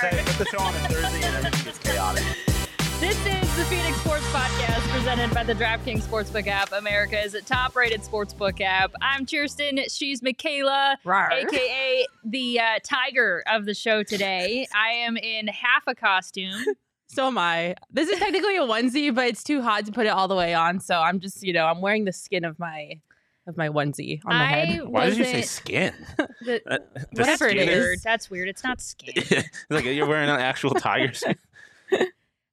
Thursday. Put the show on a Thursday, and everything gets chaotic. This is the Phoenix Sports Podcast presented by the DraftKings Sportsbook app, America's top-rated sportsbook app. I'm Chierstin. She's Makayla, aka the uh, tiger of the show today. I am in half a costume. So am I. This is technically a onesie, but it's too hot to put it all the way on. So I'm just, you know, I'm wearing the skin of my of my onesie on my I head. Why did you say skin? The, Uh, the Whatever it skin is. weird. That's weird. It's not skin. Like you're wearing an actual tiger skin.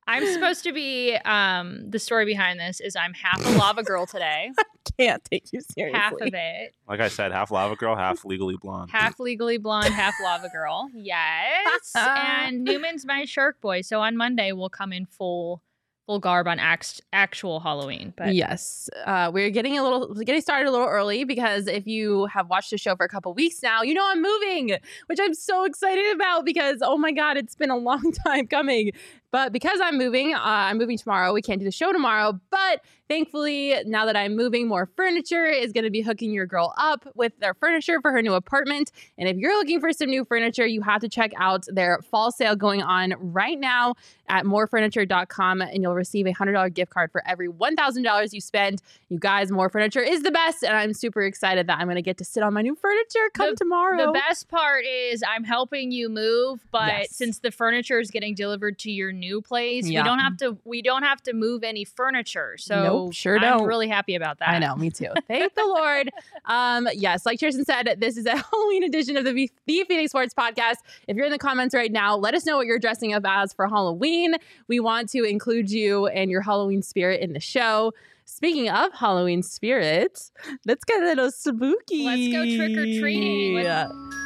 I'm supposed to be. Um, the story behind this is I'm half a lava girl today. I Can't take you seriously. half of it, Like I said, half lava girl, half legally blonde. half legally blonde, half lava girl. Yes, and Newman's my shark boy. So on Monday we'll come in full, full garb on act, actual Halloween. But yes, uh, we're getting a little getting started a little early because if you have watched the show for a couple weeks now, you know I'm moving, which I'm so excited about because oh my god, it's been a long time coming. But because I'm moving, uh, I'm moving tomorrow. We can't do the show tomorrow, but thankfully, now that I'm moving, more furniture is going to be hooking your girl up with their furniture for her new apartment. And if you're looking for some new furniture, you have to check out their fall sale going on right now at morefurniture.com and you'll receive a $100 gift card for every $1,000 you spend. You guys, More Furniture is the best. And I'm super excited that I'm going to get to sit on my new furniture come tomorrow. the best part is I'm helping you move, but Yes. since the furniture is getting delivered to your new place, Yeah. we don't have to. We don't have to move any furniture. So Nope, sure I'm don't. really happy about that. I know, me too. Thank the Lord. Um, yes, like Chierstin said, this is a Halloween edition of the, V- the Phoenix Sports Podcast. If you're in the comments right now, let us know what you're dressing up as for Halloween. We want to include you and your Halloween spirit in the show. Speaking of Halloween spirits, let's get a little spooky. Let's go trick or treating.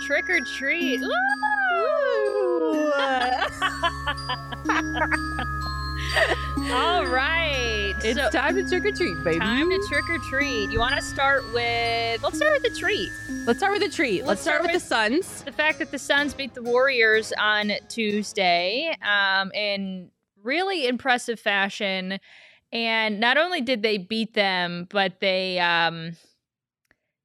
Trick or treat. All right. It's so, time to trick or treat, baby. time to trick or treat. You want to start with? Let's start with the treat. Let's start with a treat. Let's, Let's start, start with, with- the Suns. The fact that the Suns beat the Warriors on Tuesday um, in really impressive fashion. And not only did they beat them, but they um,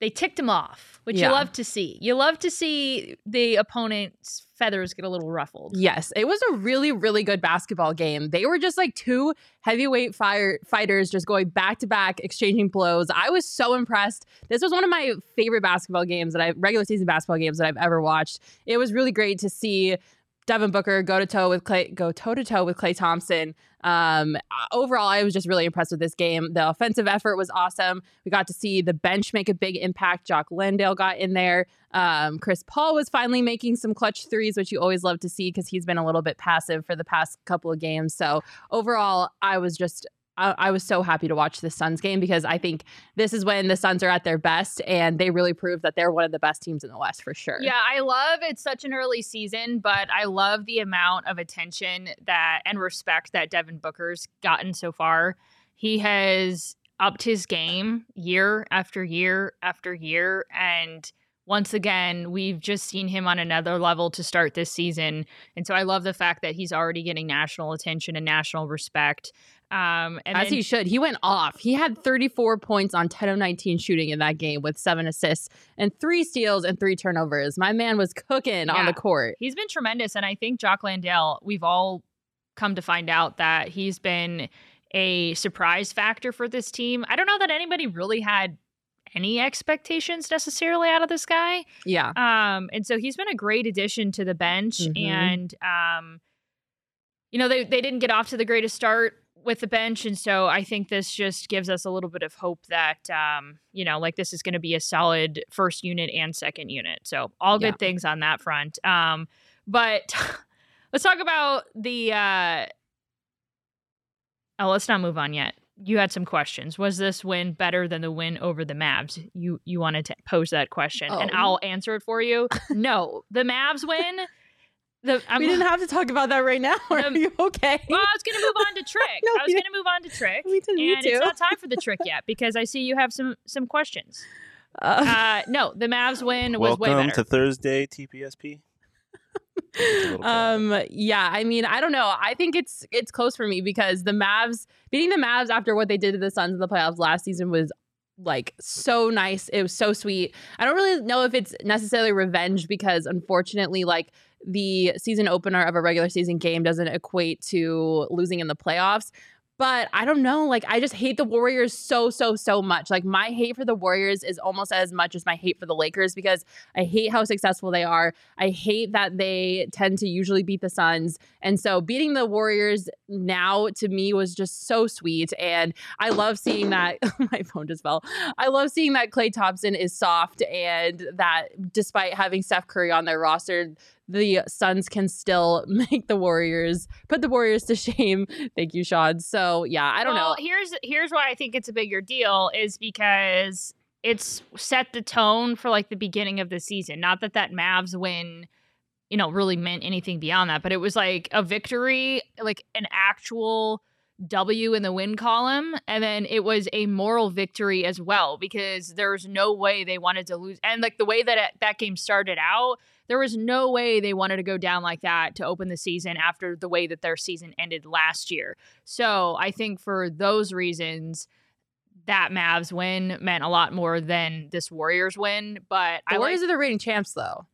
they ticked them off, which Yeah. you love to see. You love to see the opponent's feathers get a little ruffled. Yes, it was a really, really good basketball game. They were just like two heavyweight fire fighters just going back to back, exchanging blows. I was so impressed. This was one of my favorite basketball games that I regular season basketball games that I've ever watched. It was really great to see Devin Booker go to toe with Klay, go toe to toe with Klay Thompson. Um, overall, I was just really impressed with this game. The offensive effort was awesome. We got to see the bench make a big impact. Jock Landale got in there. Um, Chris Paul was finally making some clutch threes, which you always love to see because he's been a little bit passive for the past couple of games. So overall, I was just I, I was so happy to watch the Suns game because I think this is when the Suns are at their best, and they really proved that they're one of the best teams in the West for sure. Yeah, I love it's such an early season, but I love the amount of attention that and respect that Devin Booker's gotten so far. He has upped his game year after year after year and once again, we've just seen him on another level to start this season. And so I love the fact that he's already getting national attention and national respect. Um, and As then- he should. He went off. He had 34 points on 10 of 19 shooting in that game with seven assists and three steals and three turnovers. My man was cooking on the court. He's been tremendous. And I think Jock Landale, we've all come to find out that he's been a surprise factor for this team. I don't know that anybody really had any expectations necessarily out of this guy. Yeah. Um, and so he's been a great addition to the bench. Mhm. And um, you know, they they didn't get off to the greatest start with the bench, and so I think this just gives us a little bit of hope that um, you know, like this is going to be a solid first unit and second unit. So all good Yeah. things on that front. Um, but let's talk about the. Uh, oh, let's not move on yet. You had some questions. Was this win better than the win over the Mavs? You you wanted to pose that question, and Oh. I'll answer it for you. no, the Mavs win. The I'm, we didn't have to talk about that right now. Are Um, you okay? well, I was going to move on to trick. No, I was you going to move on to trick. Me too, me and too. it's not time for the trick yet because I see you have some some questions. Uh, Uh, no, the Mavs win was way Welcome to Thursday TPSP. um yeah i mean i don't know i think it's it's close for me because the mavs beating the mavs after what they did to the suns in the playoffs last season was like so nice it was so sweet i don't really know if it's necessarily revenge because unfortunately like the season opener of a regular season game doesn't equate to losing in the playoffs but I don't know. Like, I just hate the Warriors so, so, so much. Like, my hate for the Warriors is almost as much as my hate for the Lakers because I hate how successful they are. I hate that they tend to usually beat the Suns. And so beating the Warriors now to me was just so sweet. And I love seeing that oh, my phone just fell. I love seeing that Klay Thompson is soft and that despite having Steph Curry on their roster, the Suns can still make the Warriors put the Warriors to shame. Thank you, Sean. So yeah, I don't well, know. Here's here's why I think it's a bigger deal is because it's set the tone for like the beginning of the season. Not that that Mavs win, you know, really meant anything beyond that, but it was like a victory, like an actual W in the win column, and then it was a moral victory as well because there's no way they wanted to lose. And like the way that it, that game started out, there was no way they wanted to go down like that to open the season after the way that their season ended last year. So I think for those reasons, that Mavs win meant a lot more than this Warriors win. But The I Warriors like, are the reigning champs, though.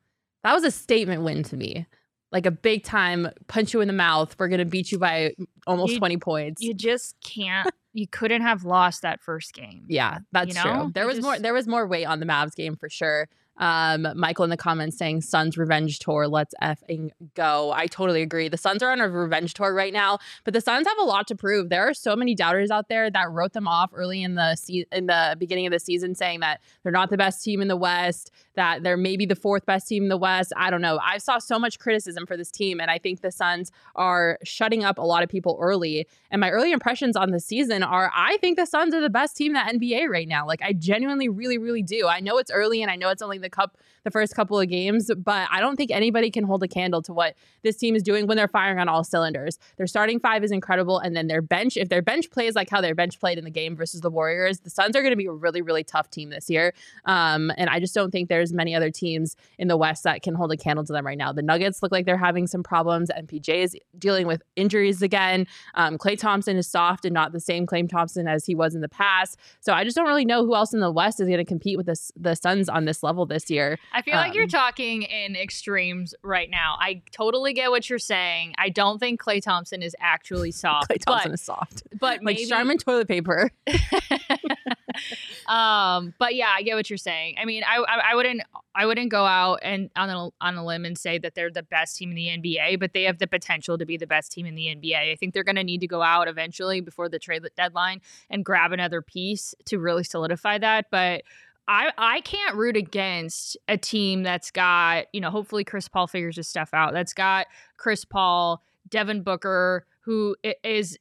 That was a statement win to me. Like a big time punch you in the mouth. We're gonna beat you by almost You- twenty points. you just can't. You couldn't have lost that first game. yeah, that's know? true. There You was more. There was more weight on the Mavs game for sure. Um, Michael in the comments saying Suns revenge tour. Let's effing go. I totally agree. The Suns are on a revenge tour right now, but the Suns have a lot to prove. There are so many doubters out there that wrote them off early in the se- in the beginning of the season, saying that they're not the best team in the West, that they're maybe the fourth best team in the West. I don't know. I saw so much criticism for this team, and I think the Suns are shutting up a lot of people early. And my early impressions on the season are I think the Suns are the best team in the NBA right now. Like I genuinely really really do. I know it's early and I know it's only the cup the first couple of games, but I don't think anybody can hold a candle to what this team is doing when they're firing on all cylinders. Their starting five is incredible and then their bench if their bench plays like how their bench played in the game versus the Warriors, the Suns are going to be a really really tough team this year. Um, and I just don't think there's many other teams in the West that can hold a candle to them right now. The Nuggets look like they're having some problems. MPJ is dealing with injuries again. Um, Klay Thompson is soft and not the same Klay Thompson as he was in the past. So I just don't really know who else in the West is going to compete with this, the Suns on this level this year. I feel like you're Um, talking in extremes right now. I totally get what you're saying. I don't think Klay Thompson is actually soft, Klay Thompson but is soft, but like maybe Charmin toilet paper. um, but yeah, I get what you're saying. I mean, I, I I wouldn't I wouldn't go out and on a on a limb and say that they're the best team in the NBA, but they have the potential to be the best team in the NBA. I think they're going to need to go out eventually before the trade deadline and grab another piece to really solidify that. But I I can't root against a team that's got you know hopefully Chris Paul figures his stuff out. That's got Chris Paul, Devin Booker, who is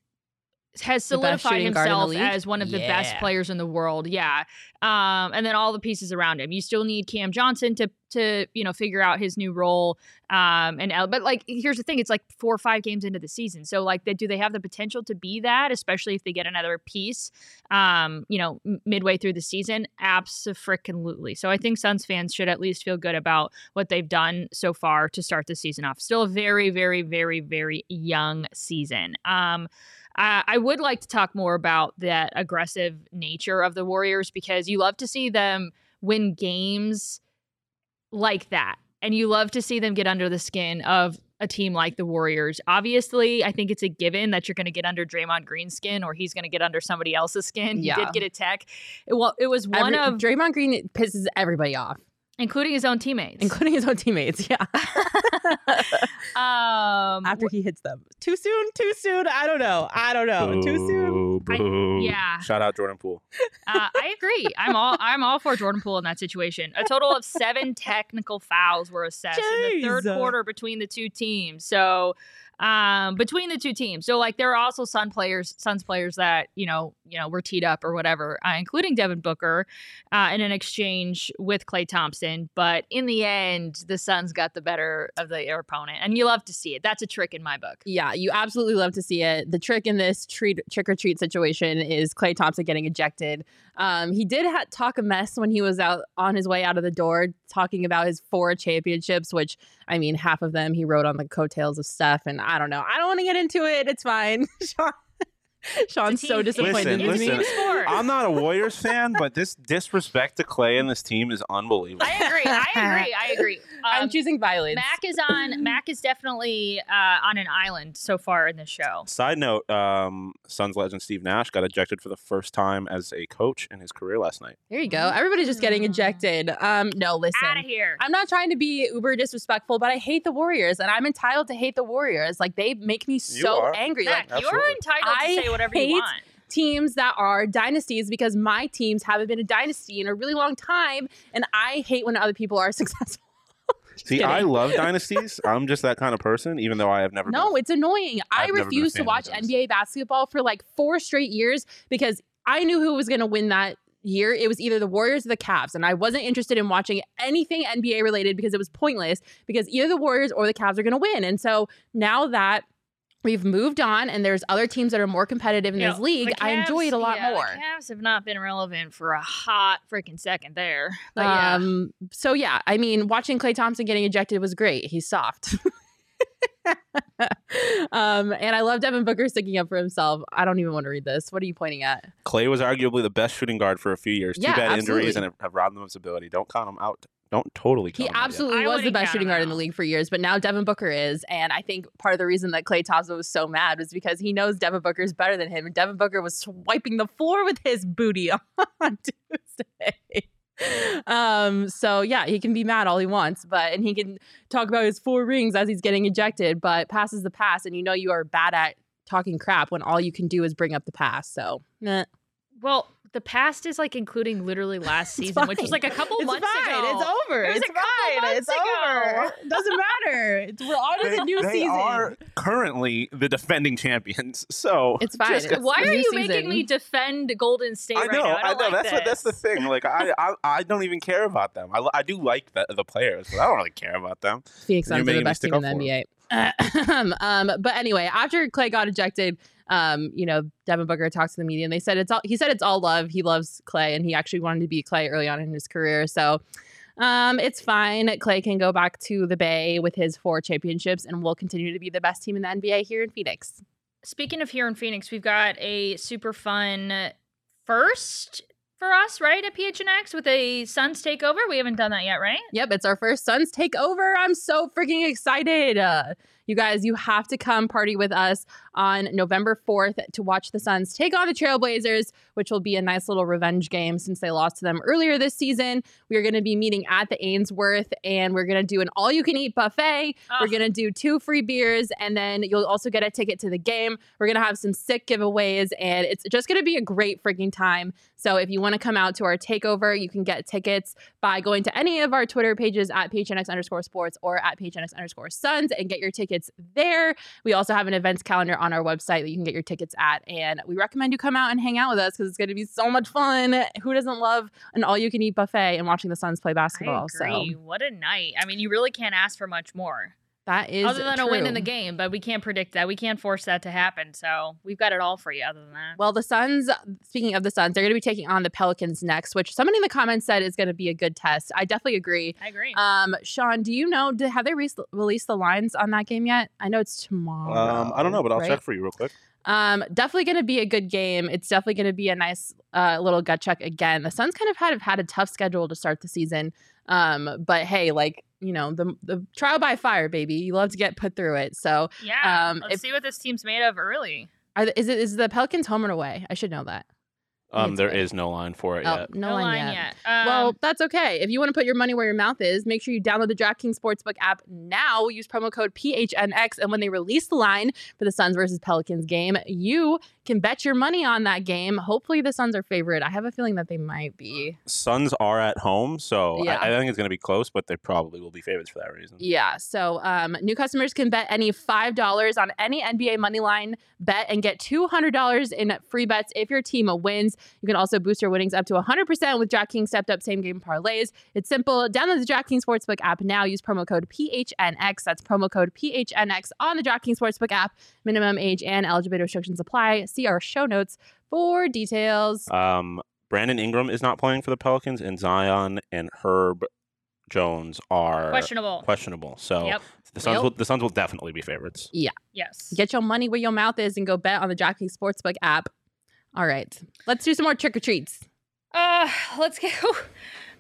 has solidified shooting guard in the himself as one of the best players in the world. Yeah. Um, and then all the pieces around him. You still need Cam Johnson to to you know figure out his new role. Um, and but like here's the thing, it's like four or five games into the season, so like they, do they have the potential to be that, especially if they get another piece, um, you know, midway through the season? Absolutely. So I think Suns fans should at least feel good about what they've done so far to start the season off. Still a very, very, very, very young season. Um, I I would like to talk more about that aggressive nature of the Warriors because you love to see them win games like that. And you love to see them get under the skin of a team like the Warriors. Obviously, I think it's a given that you're going to get under Draymond Green's skin or he's going to get under somebody else's skin. He Yeah. did get a tech. Well, it was one Every- of Draymond Green pisses everybody off. Including his own teammates. including his own teammates. Yeah. um, After he hits them. Too soon? Too soon? I don't know. I don't know. Too soon? Boo, I- yeah. Shout out Jordan Poole. uh, I agree. I'm all I'm all for Jordan Poole in that situation. A total of seven technical fouls were assessed in the third quarter between the two teams. So um, between the two teams, so like there are also Sun players, Suns players that you know you know were teed up or whatever, uh, including Devin Booker, uh, in an exchange with Klay Thompson. But in the end, the Suns got the better of their opponent, and you love to see it. That's a trick in my book. Yeah, you absolutely love to see it. The trick in this treat, trick or treat situation is Klay Thompson getting ejected. Um, he did ha- talk a mess when he was out on his way out of the door, talking about his four championships, which I mean, half of them he wrote on the coattails of Steph. And I don't know. I don't want to get into it. It's fine. Sean, Sean's so disappointed Listen, in me. listen. Team. I'm not a Warriors fan, but this disrespect to Klay and this team is unbelievable. I agree. I agree. I agree. I'm Um, choosing violence. Mac is on. Mac is definitely uh, on an island so far in the show. Side note: um, Suns legend Steve Nash got ejected for the first time as a coach in his career last night. there you go. Everybody's just getting Mm. ejected. Um, no, listen. Out of here. I'm not trying to be uber disrespectful, but I hate the Warriors, and I'm entitled to hate the Warriors. Like they make me so are. angry. Mac, Like you're absolutely. entitled I to say whatever hate you want. teams that are dynasties because my teams haven't been a dynasty in a really long time, and I hate when other people are successful. See, kidding. I love dynasties. I'm just that kind of person, even though I have never. No, been. it's annoying. I I've a refuse to watch. NBA basketball for like four straight years because I knew who was going to win that year. It was either the Warriors or the Cavs, and I wasn't interested in watching anything NBA related because it was pointless because either the Warriors or the Cavs are going to win. And so now that we've moved on and there's other teams that are more competitive in You this know, league, the I enjoy it a lot yeah, more. The Cavs have not been relevant for a hot freaking second there. But yeah. Um, so yeah, I mean, watching Klay Thompson getting ejected was great. He's soft. um, and I love Devin Booker sticking up for himself. I don't even want to read this. What are you pointing at? Klay was arguably the best shooting guard for a few years. Too Yeah, bad injuries and have robbed him of his ability. Don't count him out. Don't totally count He him absolutely was the best shooting him guard in the league for years, but now Devin Booker is. And I think part of the reason that Klay Thompson was so mad was because he knows Devin Booker is better than him. And Devin Booker was swiping the floor with his booty on Tuesday. Um, so yeah, he can be mad all he wants, but and he can talk about his four rings as he's getting ejected, but passes the pass, and you know you are bad at talking crap when all you can do is bring up the pass. So nah. well, the past is like including literally last It's season, which was like a couple It's months fine. ago. It's over. It it's a couple fine. months It's ago. over. It doesn't matter. It's, we're on to They, the new they season. are currently the defending champions. So It's fine. just- It's- Why are new you making me defend Golden State I right know, now? I, I, don't know. like that's what that's the thing. Like I, I, I don't even care about them. I, I do like the, the players, but I don't really care about them. Phoenix You're Suns are the best team in the for NBA. um, but anyway, after Klay got ejected, um, you know, Devin Booker talked to the media and they said it's all he said it's all love. He loves Klay and he actually wanted to be Klay early on in his career. So um, it's fine. Klay can go back to the Bay with his four championships and we'll continue to be the best team in the NBA here in Phoenix. Speaking of here in Phoenix, we've got a super fun first for us, right? At PHNX with a Suns takeover. We haven't done that yet, right? Yep, it's our first Suns takeover. I'm so freaking excited. Uh, you guys, you have to come party with us on November 4th to watch the Suns take on the Trailblazers, which will be a nice little revenge game since they lost to them earlier this season. We are going to be meeting at the Ainsworth and we're going to do an all you can eat buffet. We're going to do two free beers and then you'll also get a ticket to the game. We're going to have some sick giveaways and it's just going to be a great freaking time. So if you want to come out to our takeover, you can get tickets by going to any of our Twitter pages at PHNX underscore sports or at PHNX underscore Suns and get your tickets there. We also have an events calendar on our website that you can get your tickets at. And we recommend you come out and hang out with us because it's going to be so much fun. Who doesn't love an all you can eat buffet and watching the Suns play basketball? So What a night. I mean, you really can't ask for much more. That is other than a win in the game, but we can't predict that. We can't force that to happen. So we've got it all for you other than that. Well, the Suns, speaking of the Suns, they're going to be taking on the Pelicans next, which somebody in the comments said is going to be a good test. I definitely agree. I agree. Um, Sean, do you know, did, have they re- released the lines on that game yet? I know it's tomorrow. Um, I don't know, but I'll right? check for you real quick. Um, definitely going to be a good game. It's definitely going to be a nice uh, little gut check again. The Suns kind of had have had a tough schedule to start the season. Um, but hey, like you know, the the trial by fire, baby. You love to get put through it. So, yeah. um, let's if- see what this team's made of early. are is it is the Pelicans home and away? I should know that. Um, It's there good. is no line for it Oh, yet. no, line, yet. Um, well, that's okay. If you want to put your money where your mouth is, make sure you download the DraftKings Sportsbook app now. Use promo code PHNX. And when they release the line for the Suns versus Pelicans game, you can bet your money on that game. Hopefully, the Suns are favorite. I have a feeling that they might be. Suns are at home, so Yeah. I, I think it's going to be close, but they probably will be favorites for that reason. Yeah. So um, new customers can bet any $5 on any NBA money line bet and get $200 in free bets if your team wins. You can also boost your winnings up to 100% with DraftKings stepped up same game parlays. It's simple. Download the DraftKings Sportsbook app now. Use promo code PHNX. That's promo code PHNX on the DraftKings Sportsbook app. Minimum age and eligibility restrictions apply. See our show notes for details. Um, Brandon Ingram is not playing for the Pelicans, and Zion and Herb Jones are questionable. questionable. So Yep. the Suns Well- will the Suns will definitely be favorites. Yeah. Yes. Get your money where your mouth is and go bet on the DraftKings Sportsbook app. All right. Let's do some more trick or treats. Uh, let's go.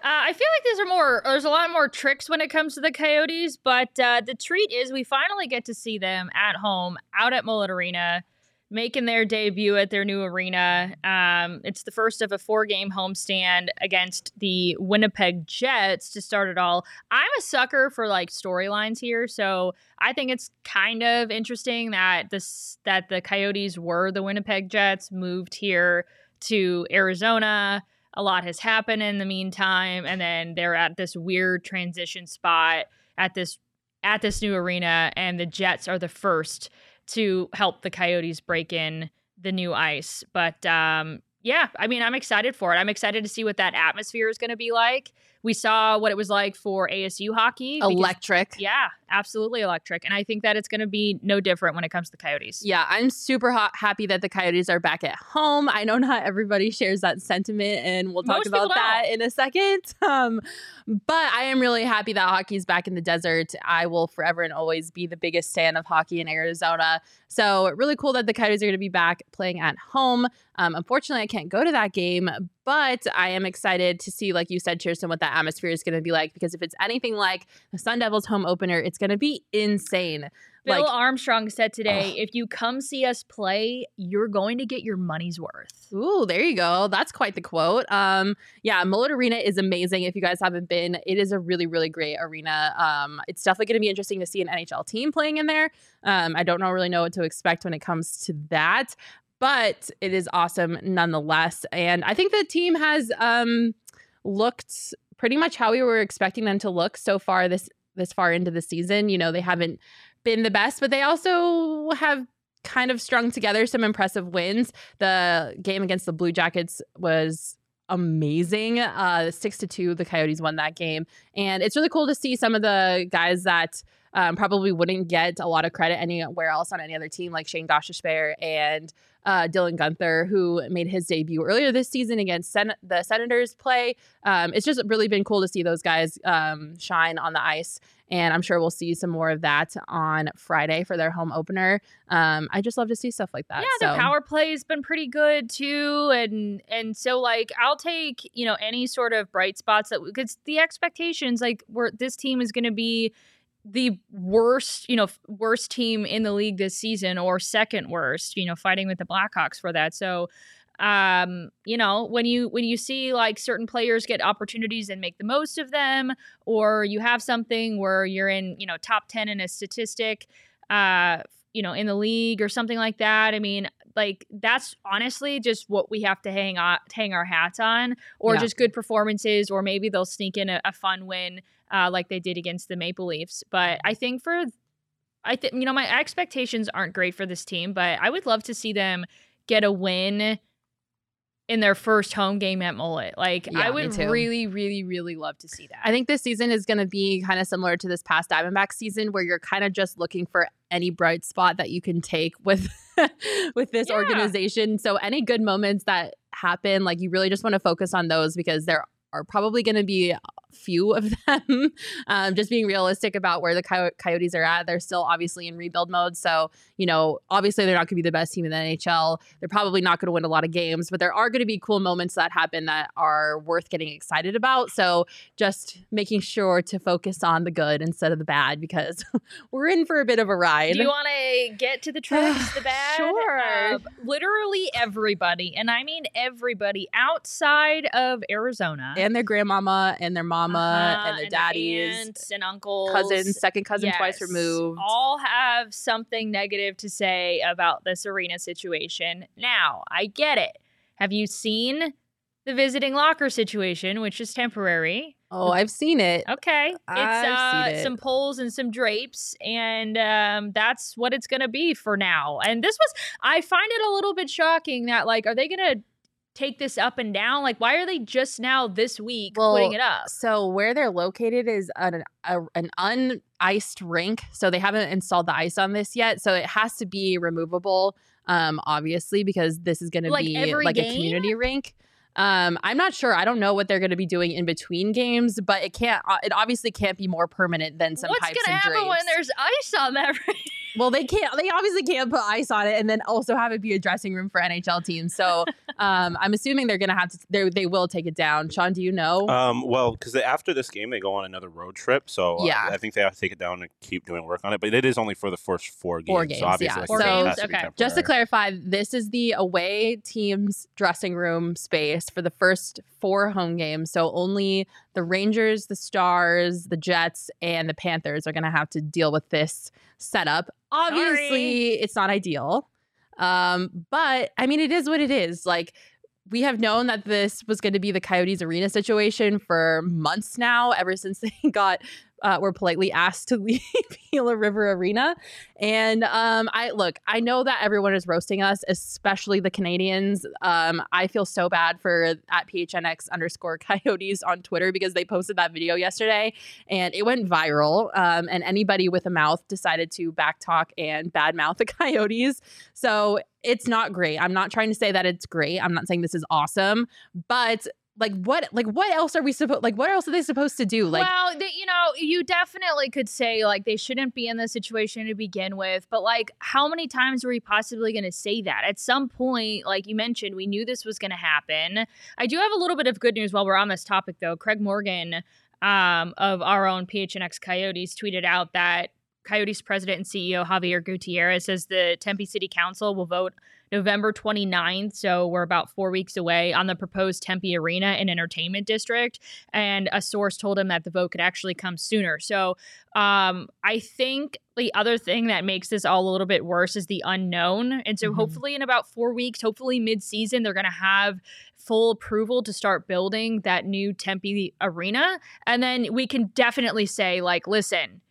Uh, I feel like there's are more. There's a lot more tricks when it comes to the Coyotes, but uh, the treat is we finally get to see them at home, out at Mullett Arena, making their debut at their new arena. Um, it's the first of a four-game homestand against the Winnipeg Jets to start it all. I'm a sucker for like storylines here, so I think it's kind of interesting that this that the Coyotes were the Winnipeg Jets, moved here to Arizona a lot has happened in the meantime and then they're at this weird transition spot at this at this new arena and the jets are the first to help the coyotes break in the new ice but um yeah i mean i'm excited for it. I'm excited to see what that atmosphere is going to be like we saw what it was like for asu hockey because- Electric. yeah absolutely electric and i think that it's going to be no different when it comes to the coyotes Yeah, I'm super ha- happy that the Coyotes are back at home. I know not everybody shares that sentiment, and we'll talk Most about that in a second. Um, but I am really happy that hockey's back in the desert. I will forever and always be the biggest fan of hockey in Arizona. So really cool that the Coyotes are going to be back playing at home. Um, unfortunately, I can't go to that game, but I am excited to see, like you said, Chierstin, what that atmosphere is going to be like. Because if it's anything like the Sun Devils home opener, it's going to be insane. Bill Like- Armstrong said today, if you come see us play, you're going to get your money's worth. Ooh, there you go. That's quite the quote. Um, yeah, Mullett Arena is amazing. If you guys haven't been, it is a really, really great arena. Um, it's definitely going to be interesting to see an NHL team playing in there. Um, I don't know really know what to expect when it comes to that, but it is awesome nonetheless. And I think the team has um, looked pretty much how we were expecting them to look so far this this far into the season. You know, they haven't been the best, but they also have kind of strung together some impressive wins. The game against the Blue Jackets was amazing. Uh, six to two, the Coyotes won that game, and it's really cool to see some of the guys that um, probably wouldn't get a lot of credit anywhere else on any other team, like Shane Gostisbehere and uh, Dylan Guenther, who made his debut earlier this season against Sen- the Senators. Play. Um, it's just really been cool to see those guys um, shine on the ice. And I'm sure we'll see some more of that on Friday for their home opener. Um, I just love to see stuff like that. yeah, so. power play's been pretty good too, and and so like I'll take you know any sort of bright spots that because the expectations like we're this team is going to be the worst you know worst team in the league this season or second worst you know fighting with the Blackhawks for that so um you know when you when you see like certain players get opportunities and make the most of them or you have something where you're in you know top 10 in a statistic uh you know in the league or something like that i mean like that's honestly just what we have to hang on hang our hats on or Yeah. just good performances or maybe they'll sneak in a, a fun win uh like they did against the maple leafs but i think for i think you know my expectations aren't great for this team but i would love to see them get a win in their first home game at Mullett. Like Yeah, I would really, really, really love to see that. I think this season is going to be kind of similar to this past Diamondback season, where you're kind of just looking for any bright spot that you can take with with this Yeah. organization. So any good moments that happen, like you really just want to focus on those because there are probably going to be few of them. um, just being realistic about where the Coy- Coyotes are at, they're still obviously in rebuild mode. So, you know, obviously they're not going to be the best team in the NHL. They're probably not going to win a lot of games, but there are going to be cool moments that happen that are worth getting excited about. So, just making sure to focus on the good instead of the bad because we're in for a bit of a ride. Do you want to get to the truth, the bad? Sure. Uh, literally everybody, and I mean everybody outside of Arizona and their grandmama and their mama Uh-huh, and their daddies, aunts and uncles, cousins, second cousin twice removed. all have something negative to say about this arena situation. Now, I get it. Have you seen the visiting locker situation, which is temporary? oh, I've seen it. Okay. It's I've uh, seen it. some poles and some drapes, and um, that's what it's going to be for now. And this was, I find it a little bit shocking that, like, are they going to take this up and down? Like, why are they just now this week Well, putting it up? So where they're located is an a, an uniced rink. So they haven't installed the ice on this yet. So it has to be removable, um, obviously, because this is going to Like be like game? a community rink. Um, I'm not sure. I don't know what they're going to be doing in between games, but it can't. uh, It obviously can't be more permanent than some What's pipes going to happen when there's ice on that? rink? Well, they can't. They obviously can't put ice on it and then also have it be a dressing room for NHL teams. So um, I'm assuming they're going to have to. They they will take it down. Sean, do you know? Um, well, because after this game, they go on another road trip, so uh, Yeah. I think they have to take it down and keep doing work on it. But it is only for the first four games. Four games, so obviously, yeah. like, Four it games, okay. Just to clarify, this is the away team's dressing room space for the first four home games. So only the Rangers, the Stars, the Jets, and the Panthers are going to have to deal with this setup. Obviously, it's not ideal. Um, but I mean, it is what it is. Like, we have known that this was going to be the Coyotes arena situation for months now, ever since they got uh, were politely asked to leave Gila River Arena. And um, I look, I know that everyone is roasting us, especially the Canadians. Um, I feel so bad for at PHNX underscore Coyotes on Twitter because they posted that video yesterday and it went viral. Um, and anybody with a mouth decided to backtalk and badmouth the Coyotes. So it's not great. I'm not trying to say that it's great. I'm not saying this is awesome, but like what like what else are we supposed like what else are they supposed to do? Like well, you know, you definitely could say like they shouldn't be in this situation to begin with, but like how many times are we possibly going to say that? At some point, like you mentioned, we knew this was going to happen. I do have a little bit of good news while we're on this topic, though. Craig Morgan um, of our own PHNX Coyotes tweeted out that Coyotes president and CEO Javier Gutierrez says the Tempe City Council will vote November 29th. So we're about four weeks away on the proposed Tempe Arena and Entertainment District. And a source told him that the vote could actually come sooner. So um, I think the other thing that makes this all a little bit worse is the unknown. And so Mhm. hopefully in about four weeks, hopefully mid season, they're going to have full approval to start building that new Tempe Arena. And then we can definitely say, like, listen,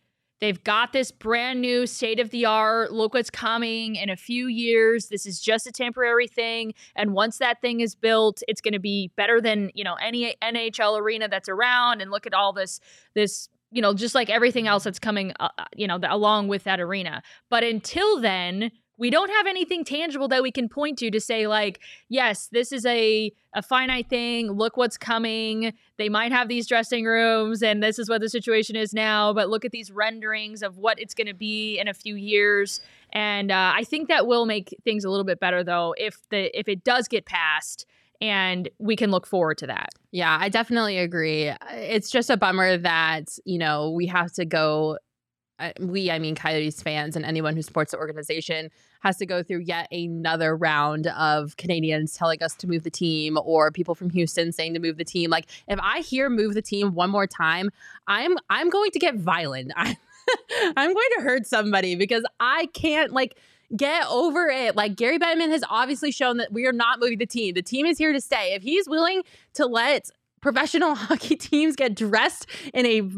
They've got this brand new state of the art. Look what's coming in a few years. This is just a temporary thing. And once that thing is built, it's going to be better than, you know, any NHL arena that's around. And look at all this, this, you know, just like everything else that's coming, uh, you know, along with that arena. But until then, we don't have anything tangible that we can point to to say like yes this is a a finite thing. Look what's coming. They might have these dressing rooms and this is what the situation is now but look at these renderings of what it's going to be in a few years. And uh, i think that will make things a little bit better though if the if it does get passed and we can look forward to that. Yeah, I definitely agree. It's just a bummer that, you know, we have to go we, I mean, Coyotes fans and anyone who supports the organization has to go through yet another round of Canadians telling us to move the team or people from Houston saying to move the team. Like, if I hear move the team one more time, I'm I'm going to get violent. I'm, I'm going to hurt somebody because I can't like get over it. Like Gary Bettman has obviously shown that we are not moving the team. The team is here to stay. If he's willing to let professional hockey teams get dressed in a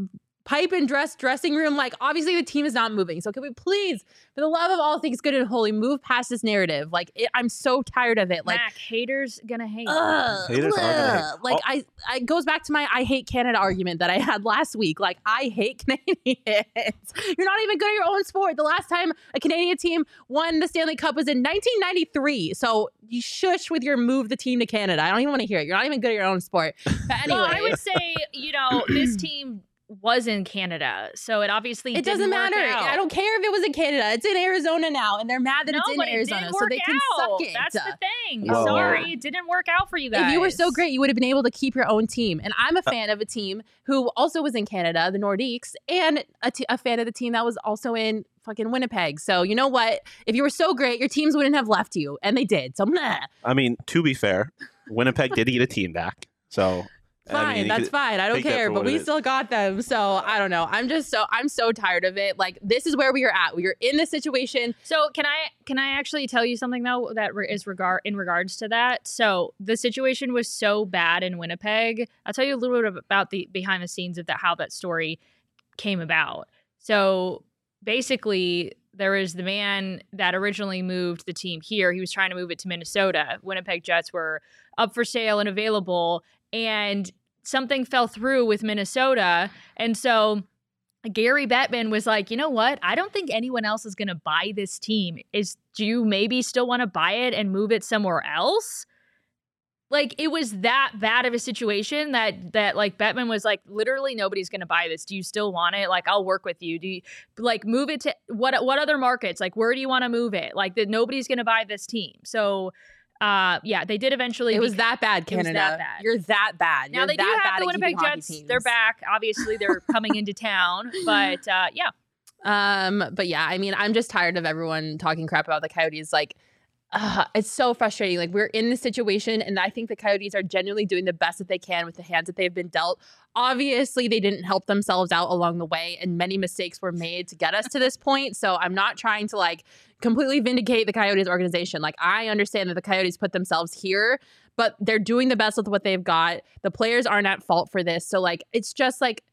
pipe and dress dressing room. Like, obviously, the team is not moving. So, can we please, for the love of all things good and holy, move past this narrative? Like, it, I'm so tired of it. Like, Mac, haters gonna hate. Ugh, Haters are gonna hate. Like Oh. I, I it goes back to my I hate Canada argument that I had last week. Like I hate Canadians. You're not even good at your own sport. The last time a Canadian team won the Stanley Cup was in 1993. So you shush with your move the team to Canada. I don't even want to hear it. You're not even good at your own sport. But anyway, Well, I would say, you know, this team was in Canada, so it obviously it didn't doesn't work matter. out. I don't care if it was in Canada. It's in Arizona now, and they're mad that no, it's in but it Arizona, so they can out. suck it. That's the thing. Well- Sorry, it didn't work out for you guys. If you were so great, you would have been able to keep your own team. And I'm a uh fan of a team who also was in Canada, the Nordiques, and a, t- a fan of the team that was also in fucking Winnipeg. So you know what? If you were so great, your teams wouldn't have left you, and they did. So meh. I mean, to be fair, Winnipeg did get a team back. So Fine, I mean, that's fine. I don't care, but we still got them. So I don't know. I'm just so I'm so tired of it. Like this is where we are at. We are in this situation. So can I can I actually tell you something though that re- is regard in regards to that? So the situation was so bad in Winnipeg. I'll tell you a little bit about the behind the scenes of that how that story came about. So basically there was the man that originally moved the team here. He was trying to move it to Minnesota. Winnipeg Jets were up for sale and available and something fell through with Minnesota. And so Gary Bettman was like, you know what? I don't think anyone else is going to buy this team. Is do you maybe still want to buy it and move it somewhere else? Like it was that bad of a situation that that like Bettman was like, literally nobody's going to buy this. Do you still want it? Like I'll work with you. Do you like move it to what what other markets? Like where do you want to move it? Like that nobody's going to buy this team. So uh yeah, they did eventually It was that bad, Canada. that bad. You're that bad. now You're they do have the Winnipeg Jets. They're back. Obviously, they're coming into town, but uh, yeah, Um, but yeah, I mean, I'm just tired of everyone talking crap about the Coyotes. Like, uh, it's so frustrating. Like, we're in this situation, and I think the Coyotes are genuinely doing the best that they can with the hands that they've been dealt. Obviously, they didn't help themselves out along the way, and many mistakes were made to get us to this point. So, I'm not trying to like completely vindicate the Coyotes organization. Like, I understand that the Coyotes put themselves here, but they're doing the best with what they've got. The players aren't at fault for this. So, like, it's just like,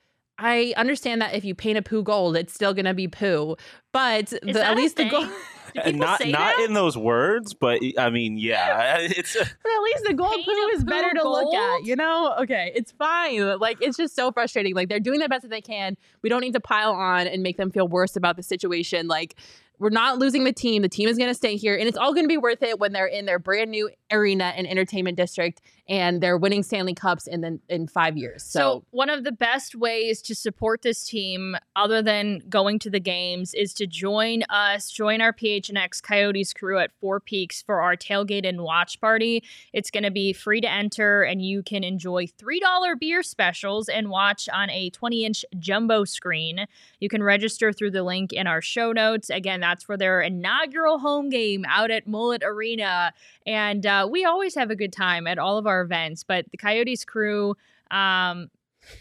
I understand that if you paint a poo gold, it's still gonna be poo. But Is the, that at a least the gold, Do And people not say not that? in those words, but I mean, yeah, it's but at least the gold Paint poo a is better poo to look at. You know? Okay, it's fine. Like it's just so frustrating. Like they're doing the best that they can. We don't need to pile on and make them feel worse about the situation. Like we're not losing the team. The team is going to stay here, and it's all going to be worth it when they're in their brand new arena and entertainment district, and they're winning Stanley Cups in the, in five years. So, So, one of the best ways to support this team, other than going to the games, is to join us, join our PHNX Coyotes crew at Four Peaks for our tailgate and watch party. It's going to be free to enter, and you can enjoy $3 beer specials and watch on a 20 inch jumbo screen. You can register through the link in our show notes. Again, that's for their inaugural home game out at Mullett Arena. And uh, we always have a good time at all of our events, but the Coyotes crew, um,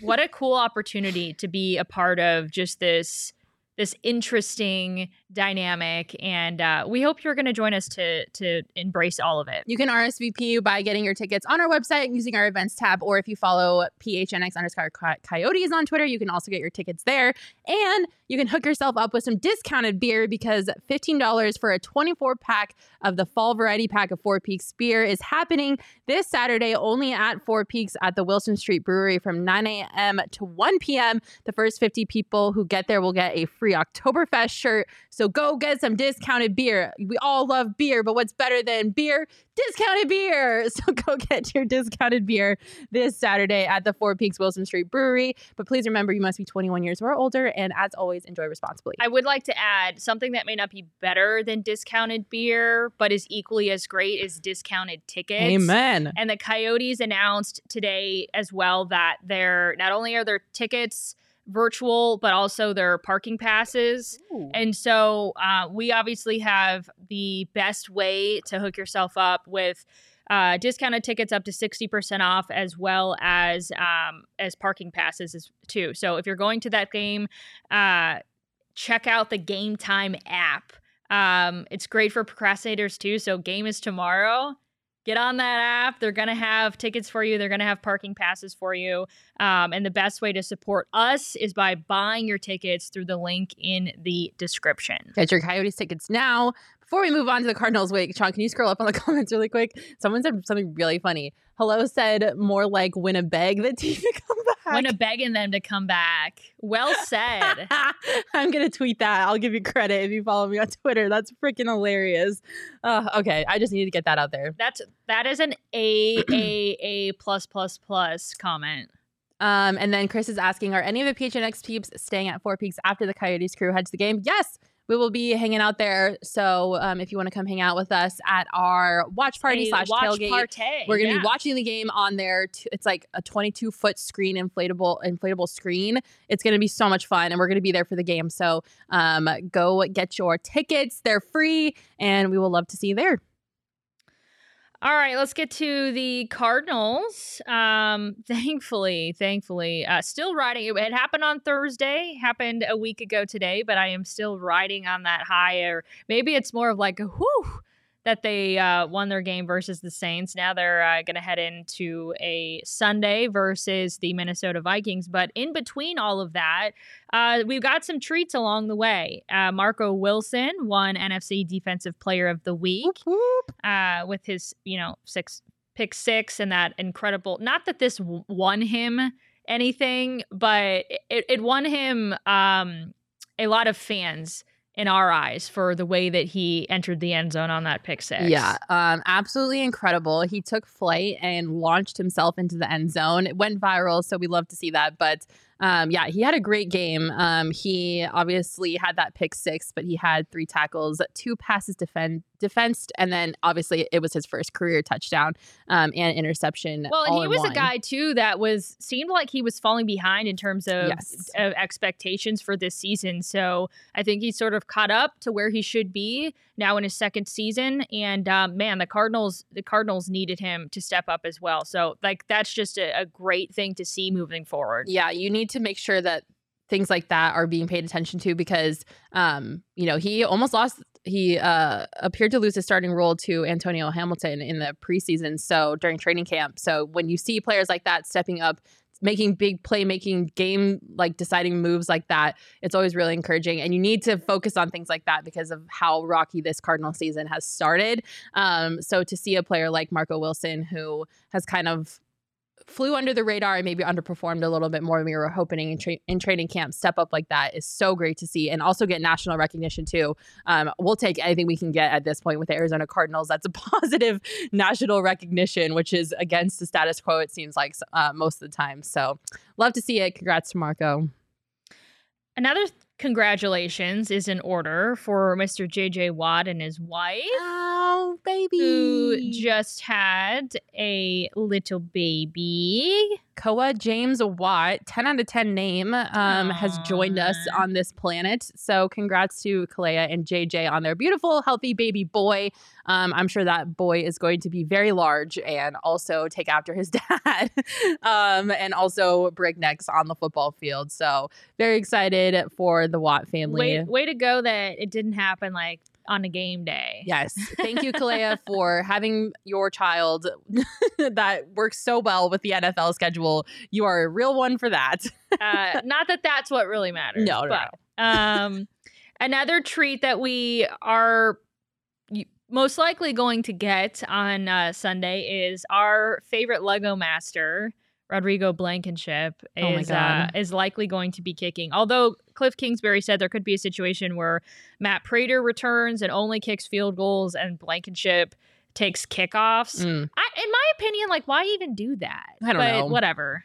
what a cool opportunity to be a part of just this this interesting dynamic and uh, we hope you're going to join us to to embrace all of it You can RSVP by getting your tickets on our website using our events tab, or if you follow PHNX underscore coyotes on Twitter, you can also get your tickets there. And you can hook yourself up with some discounted beer because $15 for a 24 pack of the fall variety pack of Four Peaks beer is happening this Saturday only at Four Peaks at the Wilson Street Brewery from 9 a.m. to 1 p.m. The first 50 people who get there will get a free Oktoberfest shirt. So go get some discounted beer. We all love beer, but what's better than beer? Discounted beer. So go get your discounted beer this Saturday at the Four Peaks Wilson Street Brewery. But please remember, you must be 21 years or older. And as always, enjoy responsibly. i would like to add something that may not be better than discounted beer but is equally as great is discounted tickets Amen. And the Coyotes announced today as well that they're not only are their tickets virtual, but also their parking passes. And so uh, we obviously have the best way to hook yourself up with uh, discounted tickets up to 60% off as well as um, as parking passes as, too. So if you're going to that game, uh, check out the Gametime app. Um, it's great for procrastinators too. So game is tomorrow. Get on that app. They're going to have tickets for you, they're going to have parking passes for you. Um, and the best way to support us is by buying your tickets through the link in the description. Get your Coyotes tickets now. Before we move on to the Cardinals, wait, Sean, can you scroll up on the comments really quick? Someone said something really funny. Hello said more like Winnipeg the team to come back. Winnipegging them to come back. Well said. I'm gonna tweet that. I'll give you credit if you follow me on Twitter. That's freaking hilarious. Uh, okay, I just need to get that out there. That's that is an A A A plus plus plus comment. Um, and then Chris is asking, are any of the PHNX peeps staying at Four Peaks after the Coyotes crew heads to the game? Yes, we will be hanging out there. So um, if you want to come hang out with us at our watch party A slash tailgate, partay, we're gonna yeah. be watching the game on there. T- It's like a 22 foot screen, inflatable, inflatable screen. It's gonna be so much fun, and we're gonna be there for the game. So um, go get your tickets; they're free, and we will love to see you there. All right, let's get to the Cardinals. Um, thankfully, thankfully, uh, still riding. It, it happened on Thursday, happened a week ago today, but I am still riding on that high. Or maybe it's more of like a whew that they uh, won their game versus the Saints. Now they're uh, going to head into a Sunday versus the Minnesota Vikings. But in between all of that, uh, we've got some treats along the way. Uh, Marco Wilson won NFC Defensive Player of the Week uh, with his, you know, six pick six and that incredible. Not that this won him anything, but it, it won him um, a lot of fans in our eyes for the way that he entered the end zone on that pick six. Yeah, um, absolutely incredible. He took flight and launched himself into the end zone. It went viral, so we love to see that. But um, yeah, he had a great game. Um, he obviously had that pick six, but he had three tackles, two passes defend defensed, and then obviously it was his first career touchdown um, and interception. Well, and he was one. a guy too that was seemed like he was falling behind in terms of, Yes. of expectations for this season. So I think he's sort of caught up to where he should be now in his second season. And um, man, the Cardinals the Cardinals needed him to step up as well. So like that's just a, a great thing to see moving forward. Yeah, you need to make sure that things like that are being paid attention to because um you know he almost lost he uh appeared to lose his starting role to Antonio Hamilton in the preseason so during training camp. So when you see players like that stepping up making big playmaking game like deciding moves like that it's always really encouraging and you need to focus on things like that because of how rocky this cardinal season has started. Um so to see a player like Marco Wilson who has kind of flew under the radar and maybe underperformed a little bit more than we were hoping in, tra- in training camp. Step up like that is so great to see and also get national recognition too. Um, we'll take anything we can get at this point with the arizona cardinals. That's a positive national recognition which is against the status quo it seems like uh, most of the time. So love to see it. Congrats to marco. Another th- congratulations is in order for Mr. JJ Watt and his wife. oh baby Who just had a little baby. Koa James Watt, 10 out of 10 name, um, has joined us on this planet. So congrats to Kealia and JJ on their beautiful, healthy baby boy. Um, I'm sure that boy is going to be very large and also take after his dad um, and also break necks on the football field. So very excited for the Watt family. Way, way to go that it didn't happen like on a game day. Yes. Thank you, Kealia, for having your child that works so well with the NFL schedule. You are a real one for that. Uh, not that that's what really matters. No, no, but, um, another treat that we are most likely going to get on uh, Sunday is our favorite Lego master. Rodrigo Blankenship Oh is uh, is likely going to be kicking. Although Cliff Kingsbury said there could be a situation where Matt Prater returns and only kicks field goals, and Blankenship takes kickoffs. Mm. I, in my opinion, like why even do that? I don't but know. Whatever.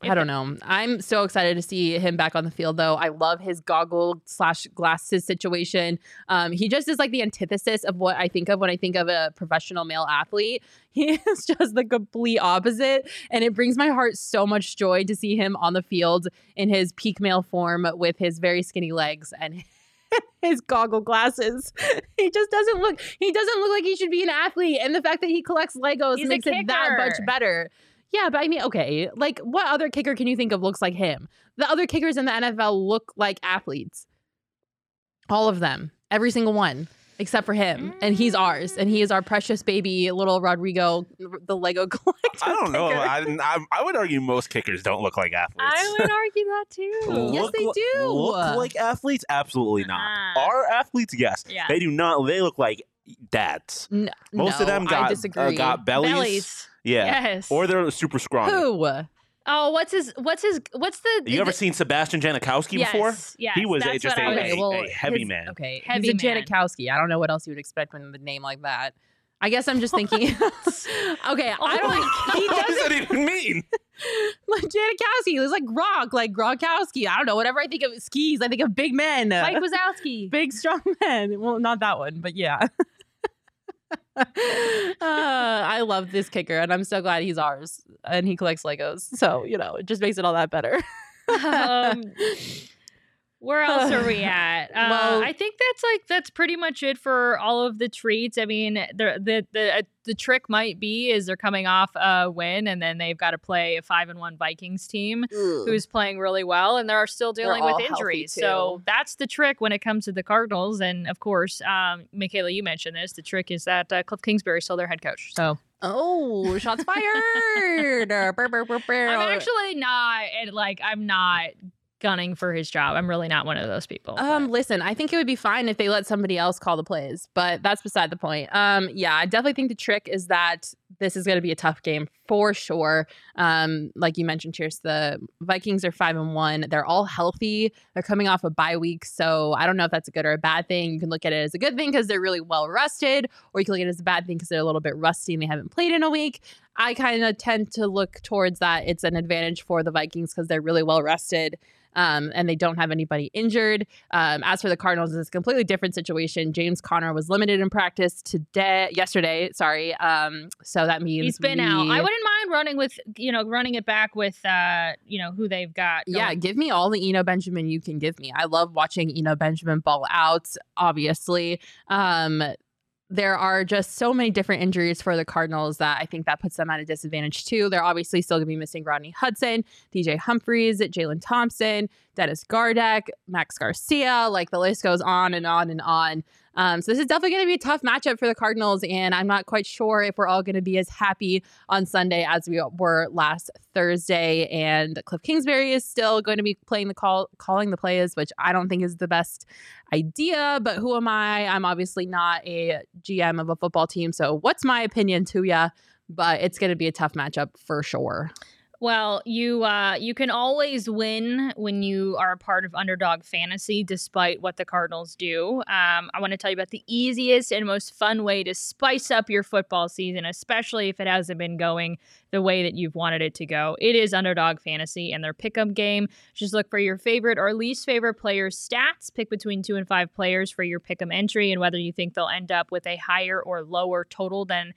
I don't know. I'm so excited to see him back on the field, though. I love his goggle slash glasses situation. Um, he just is like the antithesis of what I think of when I think of a professional male athlete. He is just the complete opposite, and it brings my heart so much joy to see him on the field in his peak male form with his very skinny legs and. His goggle glasses. He just doesn't look. He doesn't look like he should be an athlete, and the fact that he collects Legos He's makes it that much better. Yeah, but I mean, okay, like what other kicker can you think of looks like him? The other kickers in the NFL look like athletes. All of them, every single one. except for him, and he's ours, and he is our precious baby, little Rodrigo, the Lego collector. I don't know. I, I, I would argue most kickers don't look like athletes. I would argue that too. Yes, Look they do. Look like athletes? Absolutely not. Uh-uh. Are athletes? Yes. Yeah. They do not. They look like dads. No, Most of no, them I got uh, disagree. got bellies. Bellies. Yeah. Yes. Or they're super scrawny. Who? oh, what's his? What's his? What's the? You ever the- seen Sebastian Janikowski yes, before? Yes, He was a- just what a- I was- a- Okay, well, a heavy his- man. Okay, Heavy he's a man. Janikowski. I don't know what else you would expect from the name like that. I guess I'm just thinking. okay, oh I don't. He what does doesn't that even mean? like Janikowski. He was like Gronk, like Gronkowski. I don't know. Whatever I think of skis, I think of big men, Mike Wazowski. big strong men. Well, not that one, but yeah. uh, I love this kicker, and I'm so glad he's ours, and he collects Legos. So you know, it just makes it all that better. um, where else are we at? Uh, Well- I think that's like that's pretty much it for all of the treats. I mean, the the the uh, the trick might be is they're coming off a win and then they've got to play a five and one Vikings team who's playing really well and they're still dealing all with injuries. So that's the trick when it comes to the Cardinals. And of course, um, Makayla, you mentioned this. The trick is that uh, Cliff Kingsbury is still their head coach. So Oh, shots fired! Burr, burr, burr. I'm actually not and, like I'm not gunning for his job. I'm really not one of those people. but- Um, listen, I think it would be fine if they let somebody else call the plays, but that's beside the point. Um, yeah, I definitely think the trick is that this is going to be a tough game for sure. Um, like you mentioned, Cheers, the Vikings are five and one. They're all healthy. They're coming off a bye week, so I don't know if that's a good or a bad thing. You can look at it as a good thing because they're really well rested, or you can look at it as a bad thing because they're a little bit rusty and they haven't played in a week. I kind of tend to look towards that. It's an advantage for the Vikings because they're really well rested um, and they don't have anybody injured. Um, as for the Cardinals, it's a completely different situation. James Conner was limited in practice today, yesterday. Sorry, um, so that means He's been out. I wouldn't mind running with, you know, running it back with, uh, you know, who they've got. Yeah, give me all the Eno Benjamin you can give me. I love watching Eno Benjamin ball out, obviously. There are just so many different injuries for the Cardinals that I think that puts them at a disadvantage too. They're obviously still going to be missing Rodney Hudson, DJ Humphries, Jalen Thompson, Dennis Gardeck, Max Garcia. Like the list goes on and on and on. Um, so this is definitely going to be a tough matchup for the Cardinals, and I'm not quite sure if we're all going to be as happy on Sunday as we were last Thursday. And Cliff Kingsbury is still going to be playing the call, calling the plays, which I don't think is the best idea. But who am I? I'm obviously not a GM of a football team, so what's my opinion to ya? But it's going to be a tough matchup for sure. Well, you uh, you can always win when you are a part of underdog fantasy, despite what the Cardinals do. Um, I want to tell you about the easiest and most fun way to spice up your football season, especially if it hasn't been going the way that you've wanted it to go. It is underdog fantasy and their pick'em game. Just look for your favorite or least favorite players' stats. Pick between two and five players for your pick'em entry, and whether you think they'll end up with a higher or lower total than.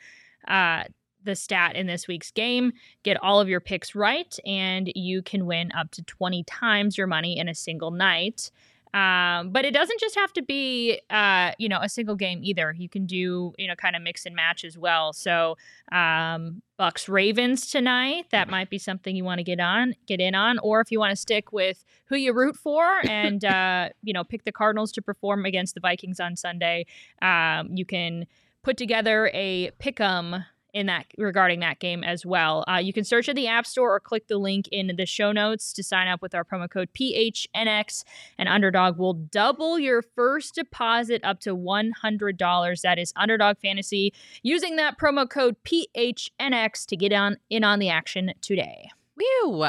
Uh, the stat in this week's game. Get all of your picks right, and you can win up to 20 times your money in a single night. Um, but it doesn't just have to be, uh, you know, a single game either. You can do, you know, kind of mix and match as well. So, um, Bucs Ravens tonight. That might be something you want to get on, get in on, or if you want to stick with who you root for and uh, you know pick the Cardinals to perform against the Vikings on Sunday. Um, you can put together a pick'em in that regarding that game as well. Uh, you can search in the App Store or click the link in the show notes to sign up with our promo code PHNX. And Underdog will double your first deposit up to $100. That is Underdog Fantasy using that promo code PHNX to get on in on the action today. Whew.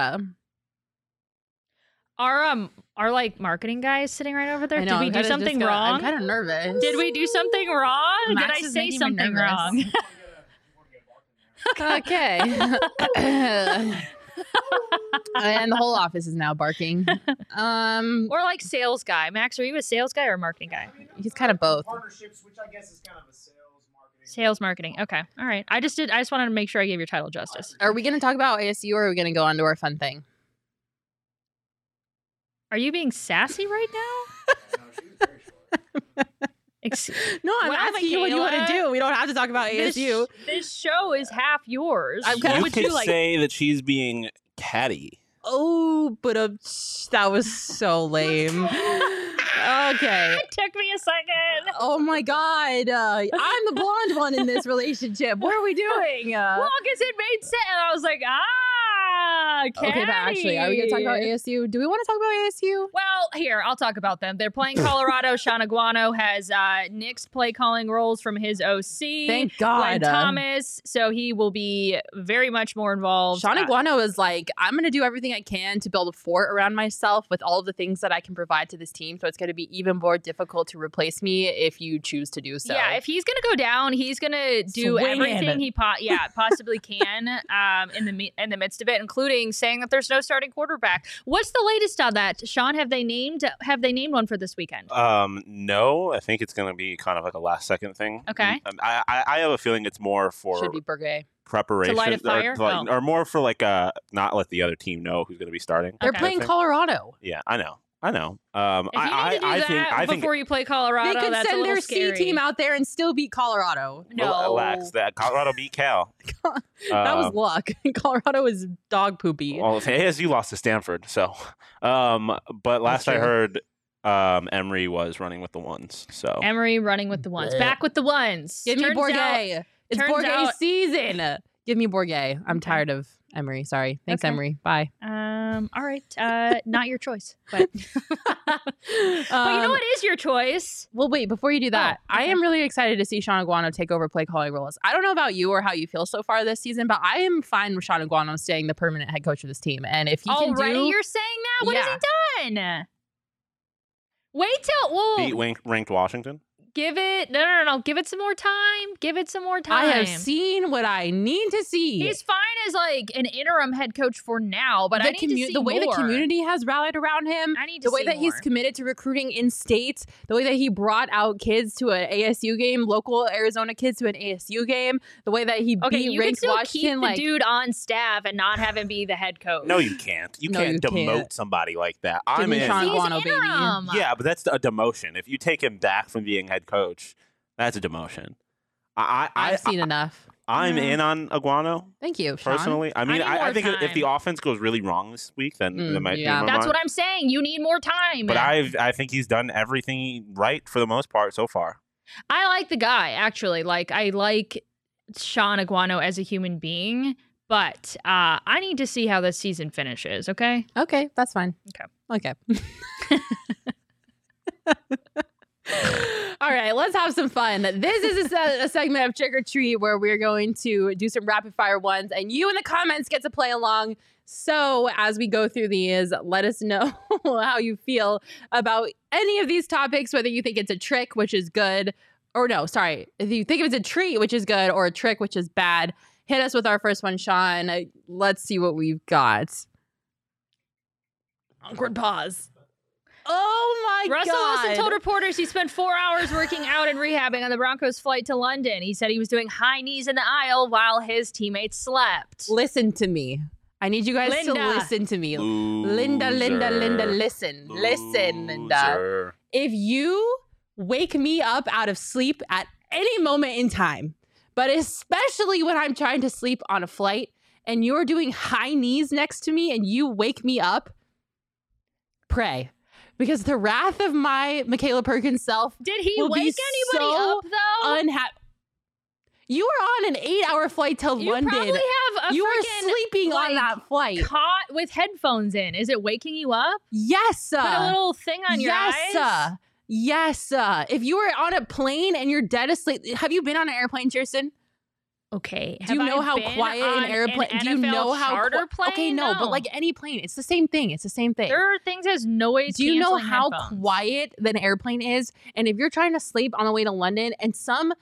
Our um our like marketing guy is sitting right over there. Know, Did we I'm do something wrong? I'm kind of nervous. Did we do something wrong? Max Did I say something wrong? Okay. and the whole office is now barking. Um, or like sales guy. Max, are you a sales guy or a marketing guy? he's kind of both. Partnerships, which I guess is kind of a sales marketing. Sales marketing. Okay. All right. I just did I just wanted to make sure I gave your title justice. Are we going to talk about ASU or are we going to go on to our fun thing? Are you being sassy right now? No, she was very short. Ex- No, I'm Wow, asking you what you want to do. We don't have to talk about this, ASU. this show is half yours. I'm kinda- You would could you like? say that she's being catty. Oh, but uh, that was so lame. Okay. It took me a second. Oh my god. Uh, I'm the blonde one in this relationship. What are we doing? Uh, well, because it made sense. And I was like, ah, okay, but actually, are we going to talk about ASU? Do we want to talk about ASU? Well, here, I'll talk about them. They're playing Colorado. Shaun Aguano has uh, nixed play calling roles from his OC. Thank God. uh, Thomas. So he will be very much more involved. Shaun Uh, Aguano is like, I'm going to do everything I can to build a fort around myself with all of the things that I can provide to this team. So it's going to be even more difficult to replace me if you choose to do so. Yeah, if he's gonna go down, he's gonna do Swinging. everything he po- yeah possibly can um, in the in the midst of it, including saying that there's no starting quarterback. What's the latest on that, Sean? Have they named have they named one for this weekend? Um, no, I think it's going to be kind of like a last second thing. Okay. Um, I, I I have a feeling it's more for should be Bourguet. preparation To light a fire? Or, to like- Oh. or more for like uh not let the other team know who's going to be starting. They're Okay. playing Colorado. Yeah, I know. I know. Um, If you I, need to do I, I that think I think before you play Colorado, they could that's send little their scary. C team out there and still beat Colorado. No, relax. That Colorado beat Cal. that was Um, luck. Colorado is dog poopy. Well, ASU lost to Stanford, so. Um, but last I heard, um, Emory was running with the ones. So Emory running with the ones, back with the ones. Give me Turns out- it's turns Bourguet out- season. Give me Bourguet. I'm tired of Emory. Sorry. Thanks, Okay. Emory. Bye. um, all right, uh, not your choice, but but you know Um, what is your choice? Well, wait, before you do that, Oh, I am really excited to see Shaun Aguano take over play calling roles. I don't know about you or how you feel so far this season, but I am fine with Shaun Aguano staying the permanent head coach of this team. And if he Already, can do you're saying that? What Yeah. has he done? Wait till well, beat ranked Washington. Give it no, no, no, no. Give it some more time. Give it some more time. I have seen what I need to see. He's fine as like an interim head coach for now, but the I need commu- to see the way more. the community has rallied around him, I need to the way see that he's committed to recruiting in states, the way that he brought out kids to an ASU game, local Arizona kids to an ASU game, the way that he Okay, beat you can ranked still Washington. keep the like, dude on staff and not have him be the head coach. No, you can't. You No, can't you demote can't. somebody like that. Give I'm me in. Shaun He's Aguano, baby. interim. Yeah, but that's a demotion. If you take him back from being head coach, that's a demotion. I, I, I've I, seen enough. I'm Yeah. in on Aguano Thank you, Sean. personally. I mean, need I, I, more think if the offense goes really wrong this week, then Mm, that might yeah. be my That's mind. what I'm saying. You need more time. But I I think he's done everything right for the most part so far. I like the guy actually. Like I like Shaun Aguano as a human being, but uh, I need to see how this season finishes. Okay. Okay, that's fine. Okay. Okay. All right, let's have some fun. This is a, a segment of Trick or Treat where we're going to do some rapid fire ones, and you in the comments get to play along. So, as we go through these, let us know how you feel about any of these topics, whether you think it's a trick, which is good, or no, sorry, if you think it's a treat, which is good, or a trick, which is bad. Hit us with our first one, Sean. Let's see what we've got. Awkward pause. Oh my God. Russell god. Wilson told reporters he spent four hours working out and rehabbing on the Broncos' flight to London. He said he was doing high knees in the aisle while his teammates slept. listen to me. I need you guys to listen to me. Linda, Linda, Linda, Loser. listen. Listen, Linda. If you wake me up out of sleep at any moment in time, but especially when I'm trying to sleep on a flight and you're doing high knees next to me and you wake me up, pray. Because the wrath of my Makayla Perkins self Did he wake anybody so up though? unhappy. You were on an eight hour flight to you London. probably have a you were sleeping on that flight. caught with headphones in. Is it waking you up? Yes. Put a uh, little thing on your yes. eyes. uh, yes. uh, if you were on a plane and you're dead asleep, have you been on an airplane, Chierstin? Okay. Do you know I how quiet an airplane? An do you know how charter qui- Okay, plane? no, but like any plane, it's the same thing. It's the same thing. there are things as noise. do you know how headphones. quiet an airplane is? And if you're trying to sleep on the way to London and some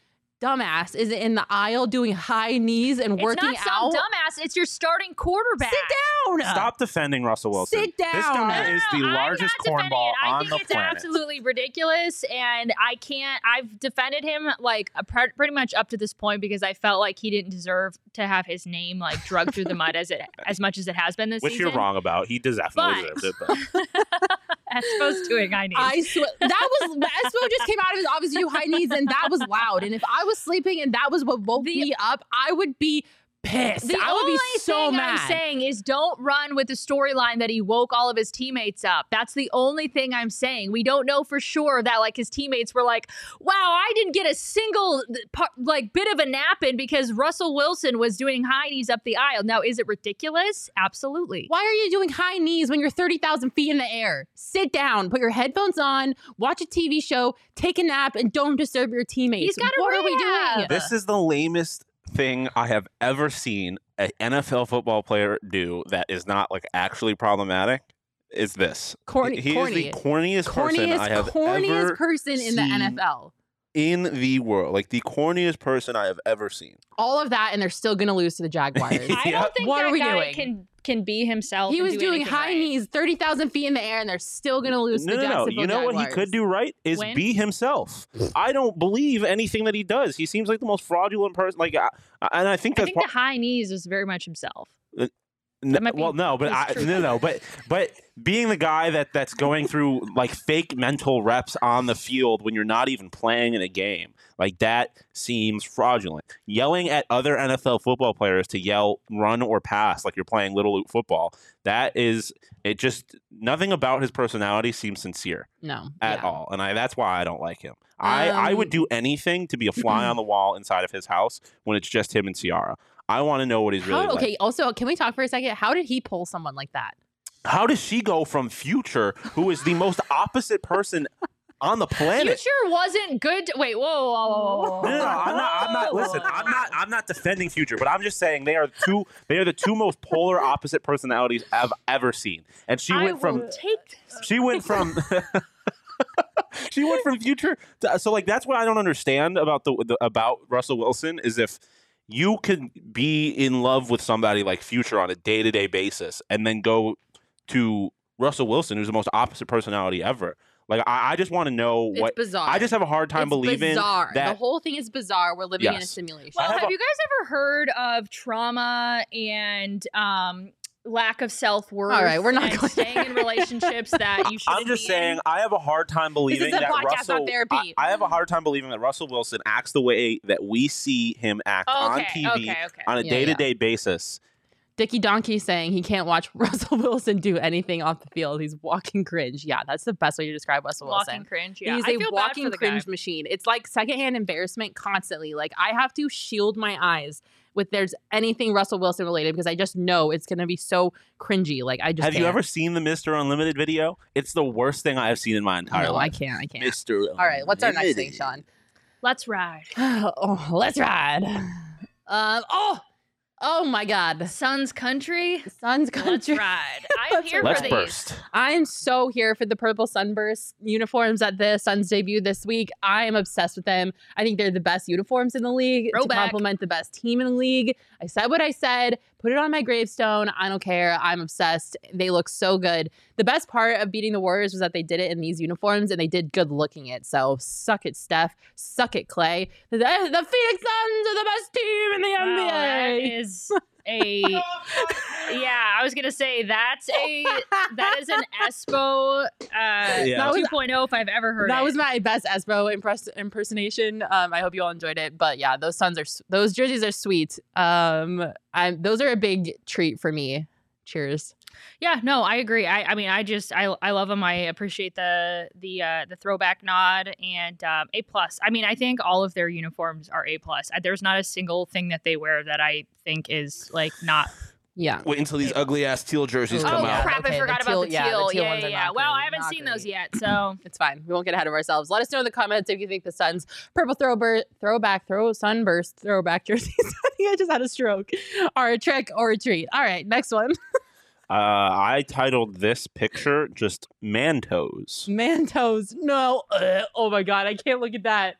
dumbass is in the aisle doing high knees and It's working not some out, dumbass. It's your starting quarterback. sit down. Stop defending Russell Wilson. Sit down. This down. guy is the I'm largest not defending cornball it. I on think the it's planet. absolutely ridiculous, and I can't. I've defended him like a pre- pretty much up to this point because I felt like he didn't deserve to have his name like drugged through the mud as it as much as it has been this Which season. you're wrong about. He does definitely But- deserves it. But to doing high knees. I swear that was Espo just came out of his office, you high knees, and that was loud. And if I was sleeping and that was what woke The- me up, I would be pissed. The I would only be so thing mad. I'm saying is don't run with the storyline that he woke all of his teammates up. That's the only thing I'm saying. We don't know for sure that like his teammates were like, "Wow, I didn't get a single uh, par- like bit of a nap in because Russell Wilson was doing high knees up the aisle." Now, is it ridiculous? Absolutely. Why are you doing high knees when you're 30,000 feet in the air? Sit down, put your headphones on, watch a TV show, take a nap, and don't disturb your teammates. He's got a what are we doing? This is the lamest thing I have ever seen an NFL football player do that is not like actually problematic. Is this Corny, He corny. is the corniest, person corniest, I have corniest ever person in the NFL. In the world. Like the corniest person I have ever seen. All of that, and they're still going to lose to the Jaguars. I don't think What that are we guy doing? can can be himself. he and was do doing anything high right. knees, 30,000 feet in the air, and they're still going to lose No, to the no, no. Jacksonville You know what he Jaguars. could do right is Win? be himself. I don't believe anything that he does. He seems like the most fraudulent person. Like, I, and I think I that's think the high knees was very much himself. N- That might be well, no, but I, his no, no, but but being the guy that that's going through like fake mental reps on the field when you're not even playing in a game, like that seems fraudulent. Yelling at other NFL football players to yell run or pass like you're playing little league football, that is it. Just nothing about his personality seems sincere No. at yeah. all, and I that's why I don't like him. I I would Um, do anything to be a fly on the wall inside of his house when it's just him and Ciara. I want to know what he's really How, like. okay, also, can we talk for a second? How did he pull someone like that? How does she go from Future, who is the most opposite person on the planet? Future wasn't good. To, wait, whoa, whoa, whoa, whoa, whoa. No, no, no, I'm not. I'm not. Listen, I'm not. I'm not defending Future, but I'm just saying they are two. They are the two most polar opposite personalities I've ever seen. And she I went from. take. She went from. she went from Future. To, so like that's what I don't understand about the, the about Russell Wilson is if you could be in love with somebody like Future on a day to day basis and then go to Russell Wilson, who's the most opposite personality ever. Like I, I just want to know It's what. bizarre. I just have a hard time it's believing bizarre. that the whole thing is bizarre. We're living in a simulation. Well, have have, a- you guys ever heard of trauma and um, lack of self worth? All right, we're not going staying in relationships that you should. I'm just saying, I have a hard time believing is a that podcast, not Russell. therapy. I, I have a hard time believing that Russell Wilson acts the way that we see him act on TV okay, okay. on a day to day basis. Dickie Donkey saying he can't watch Russell Wilson do anything off the field. He's walking cringe. Yeah, that's the best way to describe Russell Wilson. Walking Wilson. cringe. Yeah, He's I a feel bad walking for the guy. cringe machine. It's like secondhand embarrassment constantly. Like I have to shield my eyes with there's anything Russell Wilson related because I just know it's gonna be so cringy. Like I just Have you can't. ever seen the Mr. Unlimited video? It's the worst thing I have seen in my entire life. No, I can't. I can't. Mr. All right, what's our next thing, Sean? Let's ride. oh, let's ride. Um, oh, oh my God, Sun's country. Sun's Let's country. ride. I'm Let's here Let's for these. burst. I am so here for the purple sunburst uniforms at the Suns debut this week. I am obsessed with them. I think they're the best uniforms in the league Throwback. to complement the best team in the league. I said what I said. Put it on my gravestone. I don't care. I'm obsessed. They look so good. The best part of beating the Warriors was that they did it in these uniforms and they did good looking it. So suck it, Steph. Suck it, Klay. The, the Phoenix Suns are the best team in the Wow, NBA. is a yeah. I was gonna say that's a that is an Espo uh, Yeah. That was- 2.0 if I've ever heard. that it. was my best Espo impress- impersonation. Um, I hope you all enjoyed it. But yeah, those Suns are those jerseys are sweet. Um, I'm those are a big treat for me. Cheers. Yeah, no, I agree. I, I mean, I just I I love them. I appreciate the the uh, the throwback nod and um, a plus. I mean, I think all of their uniforms are a plus. There's not a single thing that they wear that I think is like not. Yeah. Wait until these ugly ass teal jerseys Oh, come oh yeah. out. crap! Okay, I the forgot teal- about the yeah, the teal. teal Yeah, ones yeah, yeah. Well, great, I haven't not seen those yet, so It's fine. We won't get ahead of ourselves. Let us know in the comments if you think the Suns purple throwbur- throwback, throw sunburst, throwback jerseys. I think I just had a stroke. Are a trick or a treat. All right, next one. Uh, I titled this picture just man toes. Mantos. No. Ugh. Oh my god, I can't look at that.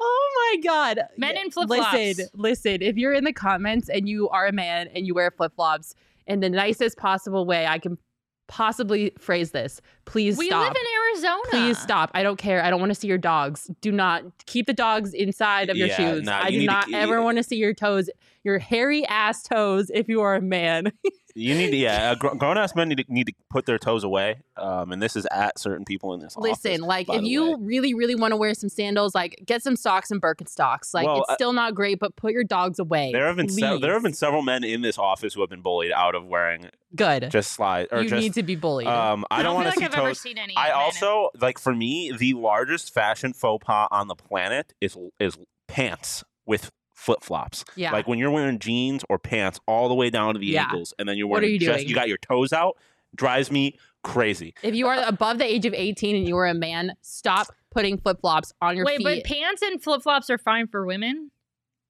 Oh my god. Men in flip-flops. Listen, listen. If you're in the comments and you are a man and you wear flip flops in the nicest possible way I can possibly phrase this, please we stop. live in Arizona. Please stop. I don't care. I don't want to see your dogs. Do not keep the dogs inside of your Yeah, shoes. nah, I you do need to not keep- ever want to see your toes, your hairy ass toes, if you are a man. You need to, yeah. Gr- grown ass men need to, need to put their toes away. Um, and this is at certain people in this. Listen, office, like if you way. really, really want to wear some sandals, like get some socks and Birkenstocks. Like Well, it's uh, still not great, but put your dogs away. there have been se- there have been several men in this office who have been bullied out of wearing good. just slide or you just. need to be bullied. um, I, don't feel want like to see I've ever toes. seen any. I men in- also like for me the largest fashion faux pas on the planet is is pants with flip flops. yeah. Like when you're wearing jeans or pants all the way down to the Yeah. ankles, and then you're What are wearing you just doing? you got your toes out, drives me crazy. if you are above the age of 18 and you are a man, stop putting flip flops on your Wait, feet. but pants and flip flops are fine for women.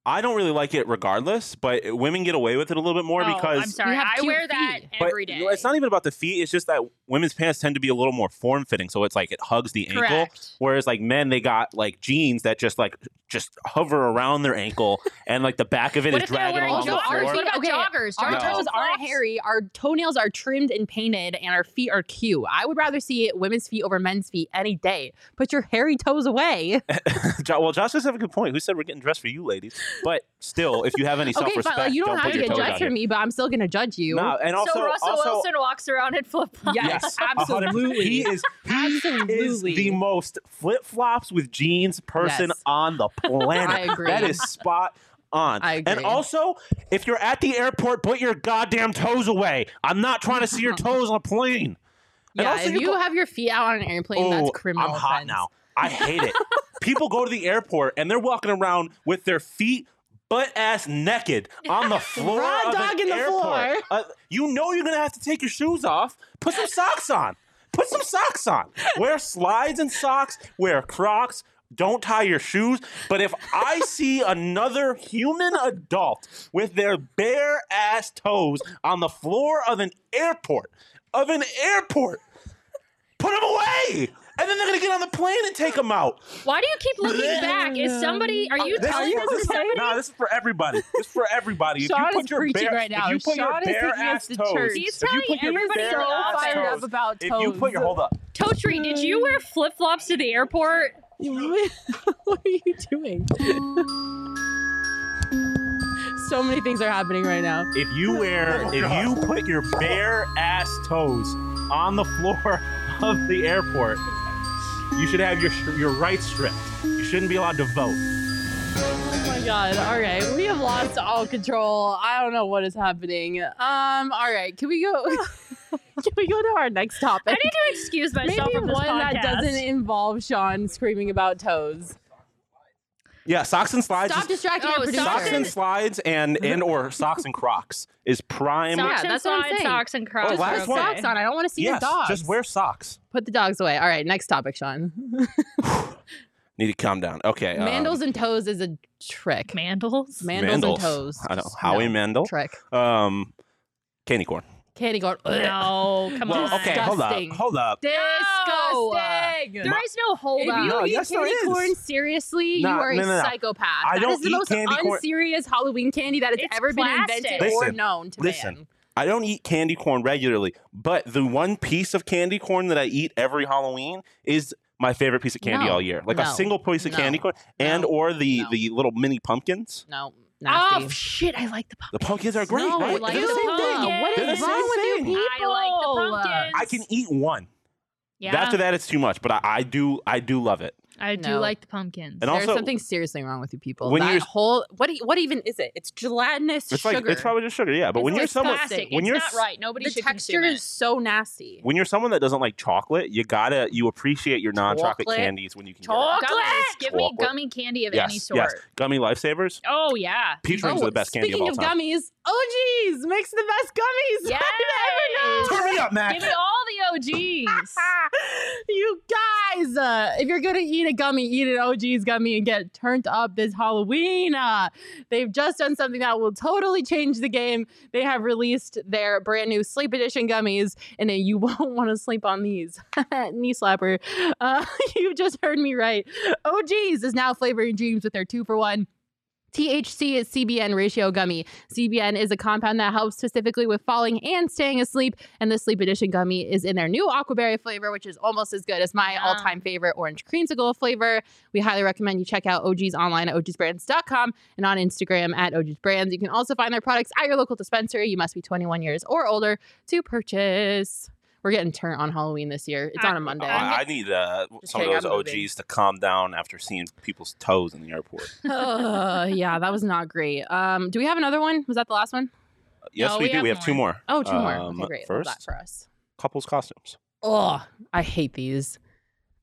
I don't really like it regardless, but women get away with it a little bit more Oh, I'm because. sorry. have I cute wear that feet. But every day. it's not even about the feet. It's just that women's pants tend to be a little more form fitting, so it's like it hugs the ankle. Whereas like men, they got like jeans that just like just hover around their ankle, and like the back of it What is if they're dragging wearing along the joggers? floor. joggers? What about Okay, joggers? Our No. Toes aren't hairy. Our toenails are trimmed and painted, and our feet are cute. I would rather see women's feet over men's feet any day. Put your hairy toes away. Well, Josh does have a good point. Who said we're getting dressed for you, ladies? But still, if you have any okay, self-respect, fine. Like, you don't, have put to your get toes judged for me, but I'm still gonna judge you. No, and also, so Russell also, Wilson walks around in flip flops. Yes, absolutely. He is he is the most flip flops with jeans person Yes. on the planet. I agree. That is spot on. I And also, if you're at the airport, put your goddamn toes away. I'm not trying to see your toes on a plane. And Yeah, also if you go- have your feet out on an airplane, that's Oh, criminal. I'm hot offense. now. I hate it. People go to the airport and they're walking around with their feet butt ass naked on the floor Raw of dog an in the airport. floor. Uh, you know you're gonna have to take your shoes off. Put some socks on. Put some socks on. Wear slides and socks. Wear Crocs. Don't tie your shoes. But if I see another human adult with their bare ass toes on the floor of an airport, of an airport, put them away. And then they're gonna get on the plane and take them out. Why do you keep looking back? Is somebody? Are you This telling is, this this to is- somebody? no, this is for everybody. This is for everybody. Sean if you put is your preaching bare, right now. if you put Sean is your bare us ass to toes, church. He's if you telling put your everybody bare so ass fired toes, up about if you put your hold up, Totri, did you wear flip flops to the airport? what are you doing? so many things are happening right now. if you wear, Oh, if you put your bare ass toes on the floor of the airport, you should have your your rights stripped. You shouldn't be allowed to vote. Oh my god. All right. We have lost all control. I don't know what is happening. Um, all right. Can we go Can we go to our next topic? I need to excuse myself Maybe from this one that doesn't involve Sean screaming about toes. Yeah, socks and slides. Stop is- distracting Oh, producer. socks and slides and and or socks and Crocs is prime. Yeah, Socks and that's what I'm slides, saying. socks and crocs. Oh, Just last put one- socks on. I don't want to see yes, the dogs. just wear socks. Put the dogs away. All right, next topic, Sean. Need to calm down. Okay. um, Mandals and toes is a trick. Mandals. Mandals and toes. I know Howie No, Mandel. Trick. Um, candy corn. Candy corn. No, come Well, on. okay, hold up, hold up. Disgusting. There is no hold up. If up. you No, eat yes, candy corn seriously, Nah, you are a no, no, no. psychopath. I That don't is the most candy corn- unserious Halloween candy that has It's ever been plastic. invented or known to listen. man. I don't eat candy corn regularly, but the one piece of candy corn that I eat every Halloween is my favorite piece of candy No, all year. Like a single piece of no, candy corn, and no, or the no. the little mini pumpkins. No, nasty. Oh shit! I like the pumpkins. The pumpkins are great, no, right? like They're the the same thing. pumpkin. The wrong with you people? I like the pumpkins. I can eat one. Yeah, After that, it's too much. But I, I do, I do love it. I do No. like the pumpkins. And There's also- something seriously wrong with you people. When that you're- whole what? e- What even is it? It's gelatinous It's sugar. like it's probably just sugar, yeah. But It's when you're like someone, plastic. when it's you're not s- right. Nobody the should texture consume is so nasty. when you're someone that doesn't like chocolate, you gotta you appreciate your non-chocolate Chocolate. candies when you can get it. it. Chocolate! Gummies. Give me Chocolate. gummy candy of Yes, any sort. yes. Gummy lifesavers. Oh yeah. Peach rings Oh, are the best candy of speaking all of time. gummies, oh geez, makes the best gummies Yes. I've ever known. Turn me up, Mac. Give me all the OGs. you guys, uh, if you're gonna eat a gummy, eat an OG's gummy and get turned up this Halloween. Uh, they've just done something that will totally change the game. They have released their brand new Sleep Edition gummies, and you won't want to sleep on these. Knee slapper. Uh, you just heard me right. OG's is now flavoring dreams with their two for one THC is CBN ratio gummy. CBN is a compound that helps specifically with falling and staying asleep. And the Sleep Edition gummy is in their new aquaberry flavor, which is almost as good as my Yum. all time favorite orange creamsicle flavor. We highly recommend you check out OG's online at ogsbrands.com and on Instagram at OG's Brands. You can also find their products at your local dispensary. You must be 21 years or older to purchase. We're getting turned on Halloween this year. It's on a Monday. I, I need uh, Just some of those I'm moving. OGs to calm down after seeing people's toes in the airport. uh, yeah, that was not great. Um, do we have another one? Was that the last one? Yes, No, we, we do. We have have two more. Oh, two more. Um, Okay, great. First, Love that for us. couples costumes. Oh, I hate these.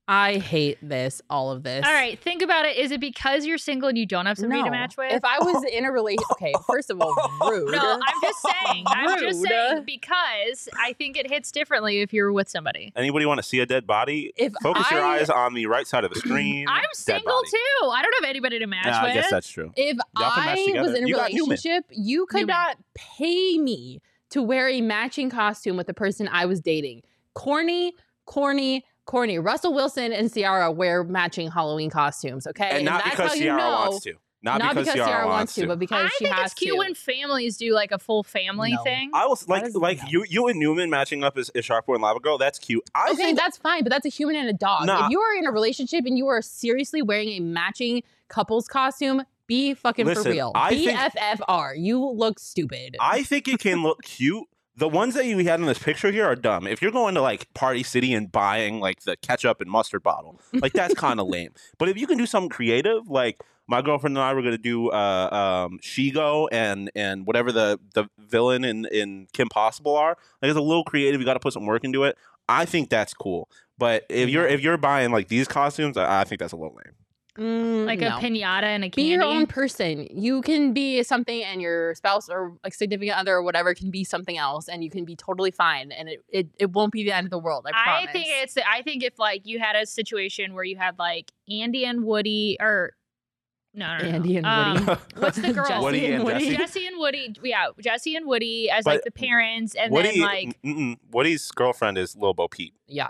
I hate this. All of this. All right, think about it. Is it because you're single and you don't have somebody No. to match with? If I was in a relationship, okay. First of all, rude. no, I'm just saying. I'm just saying because I think it hits differently if you're with somebody. Anybody want to see a dead body? If Focus your eyes on the right side of the screen. I'm single too. I don't have anybody to match Yeah, with. I guess that's true. If Y'all can match I was in a You relationship, you could Newman. not pay me to wear a matching costume with the person I was dating. Corny, corny, corny. Russell Wilson and Ciara wear matching Halloween costumes, okay? and not that's because how you Ciara know. wants to. Not, because, Ciara, wants to. but because I she think has it's cute to. when families do like a full family No. thing. I was like, is- like no. you, you and Newman matching up as, as Shark and Lava Girl. That's cute. I okay, think that's fine, but that's a human and a dog. Nah. If you are in a relationship and you are seriously wearing a matching couple's costume, be fucking Listen, for real. I think- BFFR. You look stupid. I think it can look cute. The ones that you had in this picture here are dumb. If you're going to like Party City and buying like the ketchup and mustard bottle, like that's kind of lame. But if you can do something creative, like my girlfriend and I were going to do uh, um, Shego and and whatever the the villain in in Kim Possible are, like it's a little creative. You got to put some work into it. I think that's cool. But if you're if you're buying like these costumes, I, I think that's a little lame. Mm, like no. a pinata and a candy. be your own person. You can be something, and your spouse or like significant other or whatever can be something else, and you can be totally fine, and it it, it won't be the end of the world. I I think it's. I think if like you had a situation where you had like Andy and Woody, or no, no, no, Andy and Um, Woody. what's the girl? Jessie Woody and Jessie. Jessie and Woody. Yeah, Jessie and Woody as like the parents, and Woody, then like mm-mm, Woody's girlfriend is Little Bo Peep. Yeah.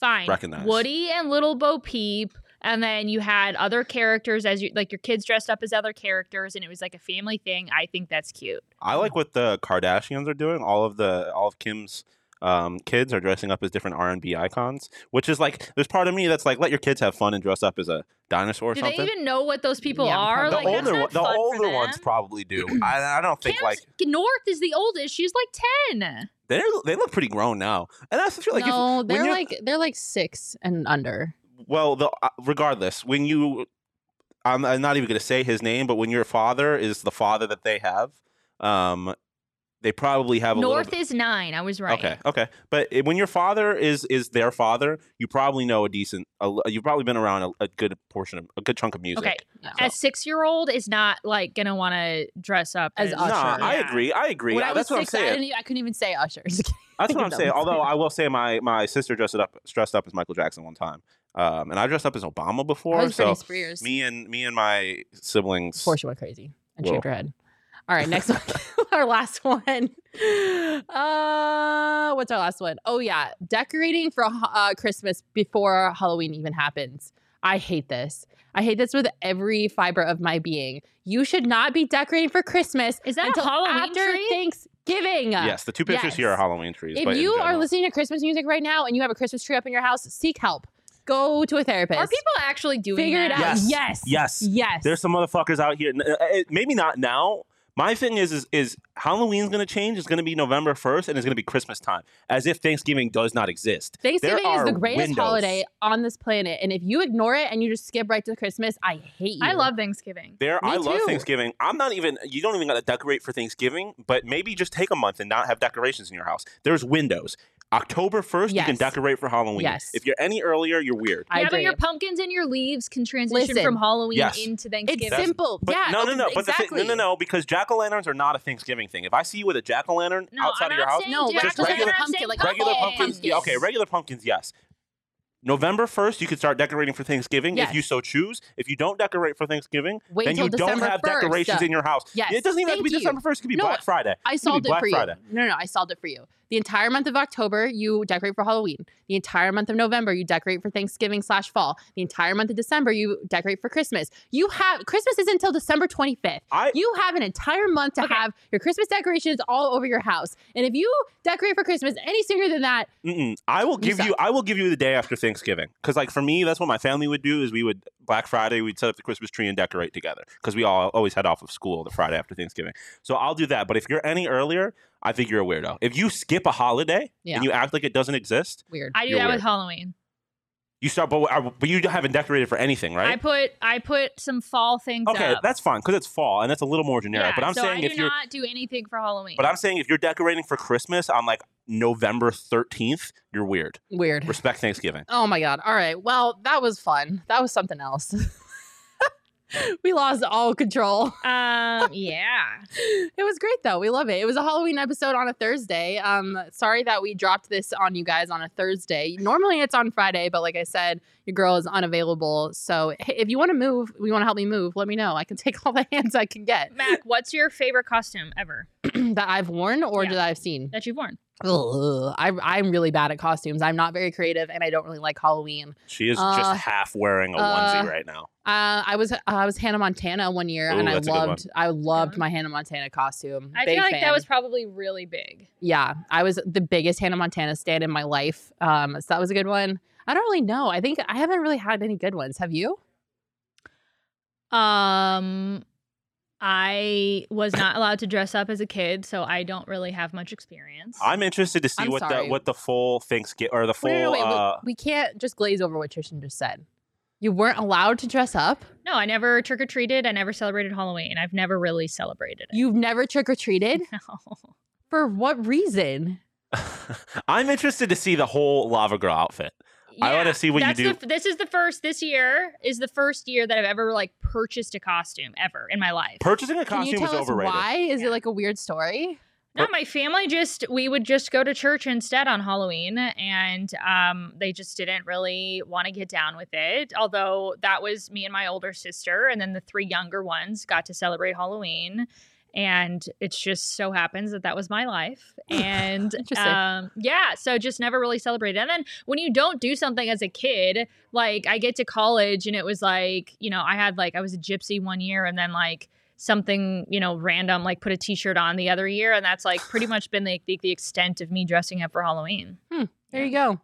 fine, recognize. Woody and Little Bo Peep. And then you had other characters as you like your kids dressed up as other characters, and it was like a family thing. I think that's cute. I like what the Kardashians are doing. All of the all of Kim's um, kids are dressing up as different R and B icons, which is like there's part of me that's like let your kids have fun and dress up as a dinosaur or Do something. they even know what those people Yeah, are? the like, older one- the older ones probably do. I, I don't think Kim's like North is the oldest. She's like ten. they they look pretty grown now, and I feel like no, when they're like they're like six and under. Well, the, uh, regardless, when you, I'm, I'm not even going to say his name, but when your father is the father that they have, um, they probably have a North little. is nine. I was right. Okay, okay, but when your father is is their father, you probably know a decent. A, l- you've probably been around a, a good portion of a good chunk of music. Okay. No. A six year old is not like gonna want to dress up As No, Usher. I Yeah. agree. I agree. When I was That's what I'm six, I, saying. didn't, e- I couldn't even say Usher. That's what I'm saying. Although. I will say my my sister dressed up dressed up as Michael Jackson one time, um, and I dressed up as Obama I before. was So Britney Spears. me and me and my siblings. Before she went crazy and Whoa. shaved her head. All right, next one. our last one. Uh, what's our last one? Oh yeah, decorating for uh, Christmas before Halloween even happens. I hate this. I hate this with every fiber of my being. You should not be decorating for Christmas Is that a until Halloween after tree? Thanksgiving. Yes, the two pictures here are Halloween trees. If you are listening to Christmas music right now and you have a Christmas tree up in your house, seek help. Go to a therapist. Are people actually doing Figure it that? out. Yes. Yes. Yes. Yes. There's some motherfuckers out here. uh, Maybe not now. My thing is, is, is Halloween's going to change. It's going to be November 1st, and it's going to be Christmas time, as if Thanksgiving does not exist. Thanksgiving There is the greatest windows. holiday on this planet. And if you ignore it and you just skip right to Christmas, I hate you. I love Thanksgiving. There, Me I love too. Thanksgiving. I'm not even. You don't even got to decorate for Thanksgiving, but maybe just take a month and not have decorations in your house. There's windows. October 1st, you can decorate for Halloween. Yes. If you're any earlier, you're weird. I yeah, but your pumpkins and your leaves can transition Listen. from Halloween Yes. into Thanksgiving. That's- simple. But yeah. no, no, okay, no. But the exactly. thing, no, no, no, because jack o' lanterns are not a Thanksgiving thing. If I see you with a jack o' lantern No, outside I'm of your not house, No, just regular pumpkin, saying like regular pumpkins. pumpkins. Yeah, okay, regular pumpkins, yes. November 1st, you can start decorating for Thanksgiving Yes. if you so choose. If you don't decorate for Thanksgiving, Wait then till you don't have 1st. decorations in your house. Yes, It doesn't even have to be you. December 1st. It could be No, Black Friday. I It solved it Black for Friday. you. No, no, I solved it for you. The entire month of October, you decorate for Halloween. The entire month of November, you decorate for Thanksgiving slash fall. The entire month of December, you decorate for Christmas. You have Christmas is until December 25th. I You have an entire month to Okay. have your Christmas decorations all over your house. And if you decorate for Christmas any sooner than that, Mm-mm. I will give you. suck. I will give you the day after Thanksgiving because, like, for me, that's what my family would do. Is we would Black Friday, we'd set up the Christmas tree and decorate together because we all always head off of school the Friday after Thanksgiving. So I'll do that. But if you're any earlier, I think you're a weirdo. If you skip a holiday Yeah. and you act like it doesn't exist, weird. I do You're that weird. with Halloween. You start. But uh, but you haven't decorated for anything, right? I put I put some fall things Okay, up. that's fine because it's fall and that's a little more generic. yeah, but I'm so saying I if you're not do anything for Halloween. But I'm saying if you're decorating for Christmas on like November 13th, you're weird. Weird. Respect Thanksgiving. Oh my god. All right. Well, that was fun. That was something else. we lost all control. um, yeah. It was great though. We love it. It was a Halloween episode on a Thursday. Um sorry that we dropped this on you guys on a Thursday. Normally it's on Friday, but like I said, your girl is unavailable. So hey, if you want to move, we want to help me move, let me know. I can take all the hands I can get Mac, what's your favorite costume ever that I've worn or Yeah. that I've seen. that you've worn? Ugh, I, I'm really bad at costumes. I'm not very creative, and I don't really like Halloween. She is Uh, just half wearing a uh, onesie right now. Uh, I was I was Hannah Montana one year, Ooh, and I that's a good one. loved I loved one. my Hannah Montana costume. I Big feel like fan. that was probably really big. yeah. I was the biggest Hannah Montana stand in my life. Um, so that was a good one. I don't really know. I think I haven't really had any good ones. Have you? Um, I was not allowed to dress up as a kid, so I don't really have much experience. I'm interested to see I'm what the sorry. what the full Thanksgiving or the full. Wait, no, no, wait, we- uh, we, can't just glaze over what Tristan just said. You weren't allowed to dress up. no, I never trick or treated. I never celebrated Halloween. I've never really celebrated it. You've never trick or treated. No. For what reason? I'm interested to see the whole lava girl outfit. I wanna see what you that's do. The, this is the first. This year is the first year that I've ever like purchased a costume ever in my life. Purchasing a Can you costume is us overrated. why? Is Yeah. it like a weird story? No, my family just we would just go to church instead on Halloween, and um, they just didn't really want to get down with it. Although that was me and my older sister, and then the three younger ones got to celebrate Halloween, and it just so happens that that was my life. And um, yeah, so just never really celebrated. And then when you don't do something as a kid, like I get to college, and it was like you know I had like I was a gypsy one year, and then like something you know random like put a t-shirt on the other year and that's like pretty much been the, the, the extent of me dressing up for halloween There you go.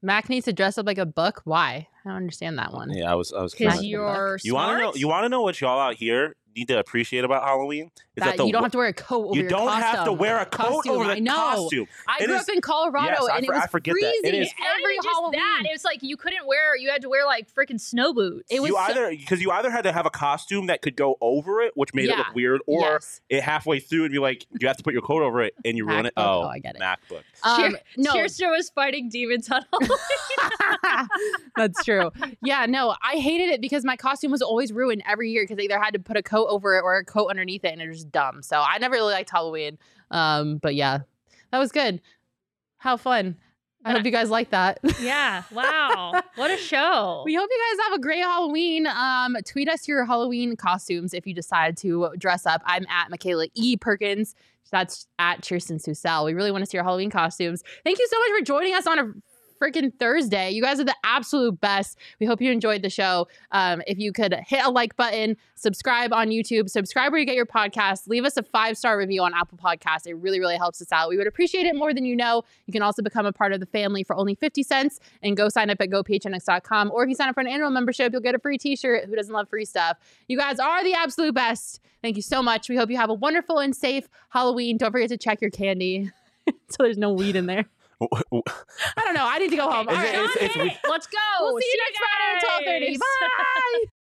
Mac needs to dress up like a book. Why? I don't understand that one. Yeah, I was I was because you're You want to know? You want to know what y'all out here need to appreciate about Halloween? Is That, the you don't have to wear a coat over you your don't have to costume. wear a coat Costume, over the I know. costume. I It grew is- up in Colorado Yes, and for- it was I forget that. It freezing is- Not every just Halloween. that it was like you couldn't wear you had to wear like freaking snow boots It was you so- either because you either had to have a costume that could go over it, which made it look weird, or Yes. it halfway through and be like you have to put your coat over it and you ruin it. Oh, Oh, I get it. MacBook. Um, Cheer- no, Chierstin was fighting demons on Halloween. That's true. Yeah, no, I hated it because my costume was always ruined every year because I either had to put a coat over it or a coat underneath it, and it was just dumb. So I never really liked Halloween. Um, but yeah, that was good. How fun! I hope you guys like that. yeah wow what a show We hope you guys have a great Halloween. Um, tweet us your Halloween costumes if you decide to dress up. I'm at Makayla E. Perkins. That's at Chierstin Susel. We really want to see your Halloween costumes. Thank you so much for joining us on a freaking Thursday. You guys are the absolute best. We hope you enjoyed the show. Um, if you could hit a like button, subscribe on YouTube, subscribe where you get your podcasts, leave us a five star review on Apple Podcasts. It really, really helps us out. We would appreciate it more than you know. You can also become a part of the family for only 50 cents and go sign up at gophnx.com. Or if you sign up for an annual membership, you'll get a free t shirt. Who doesn't love free stuff? You guys are the absolute best. Thank you so much. We hope you have a wonderful and safe Halloween. Don't forget to check your candy so there's no weed in there. I don't know. I need to go home. Is All it- it's- it's- let's go We'll see you See next Friday at 12:30. Bye.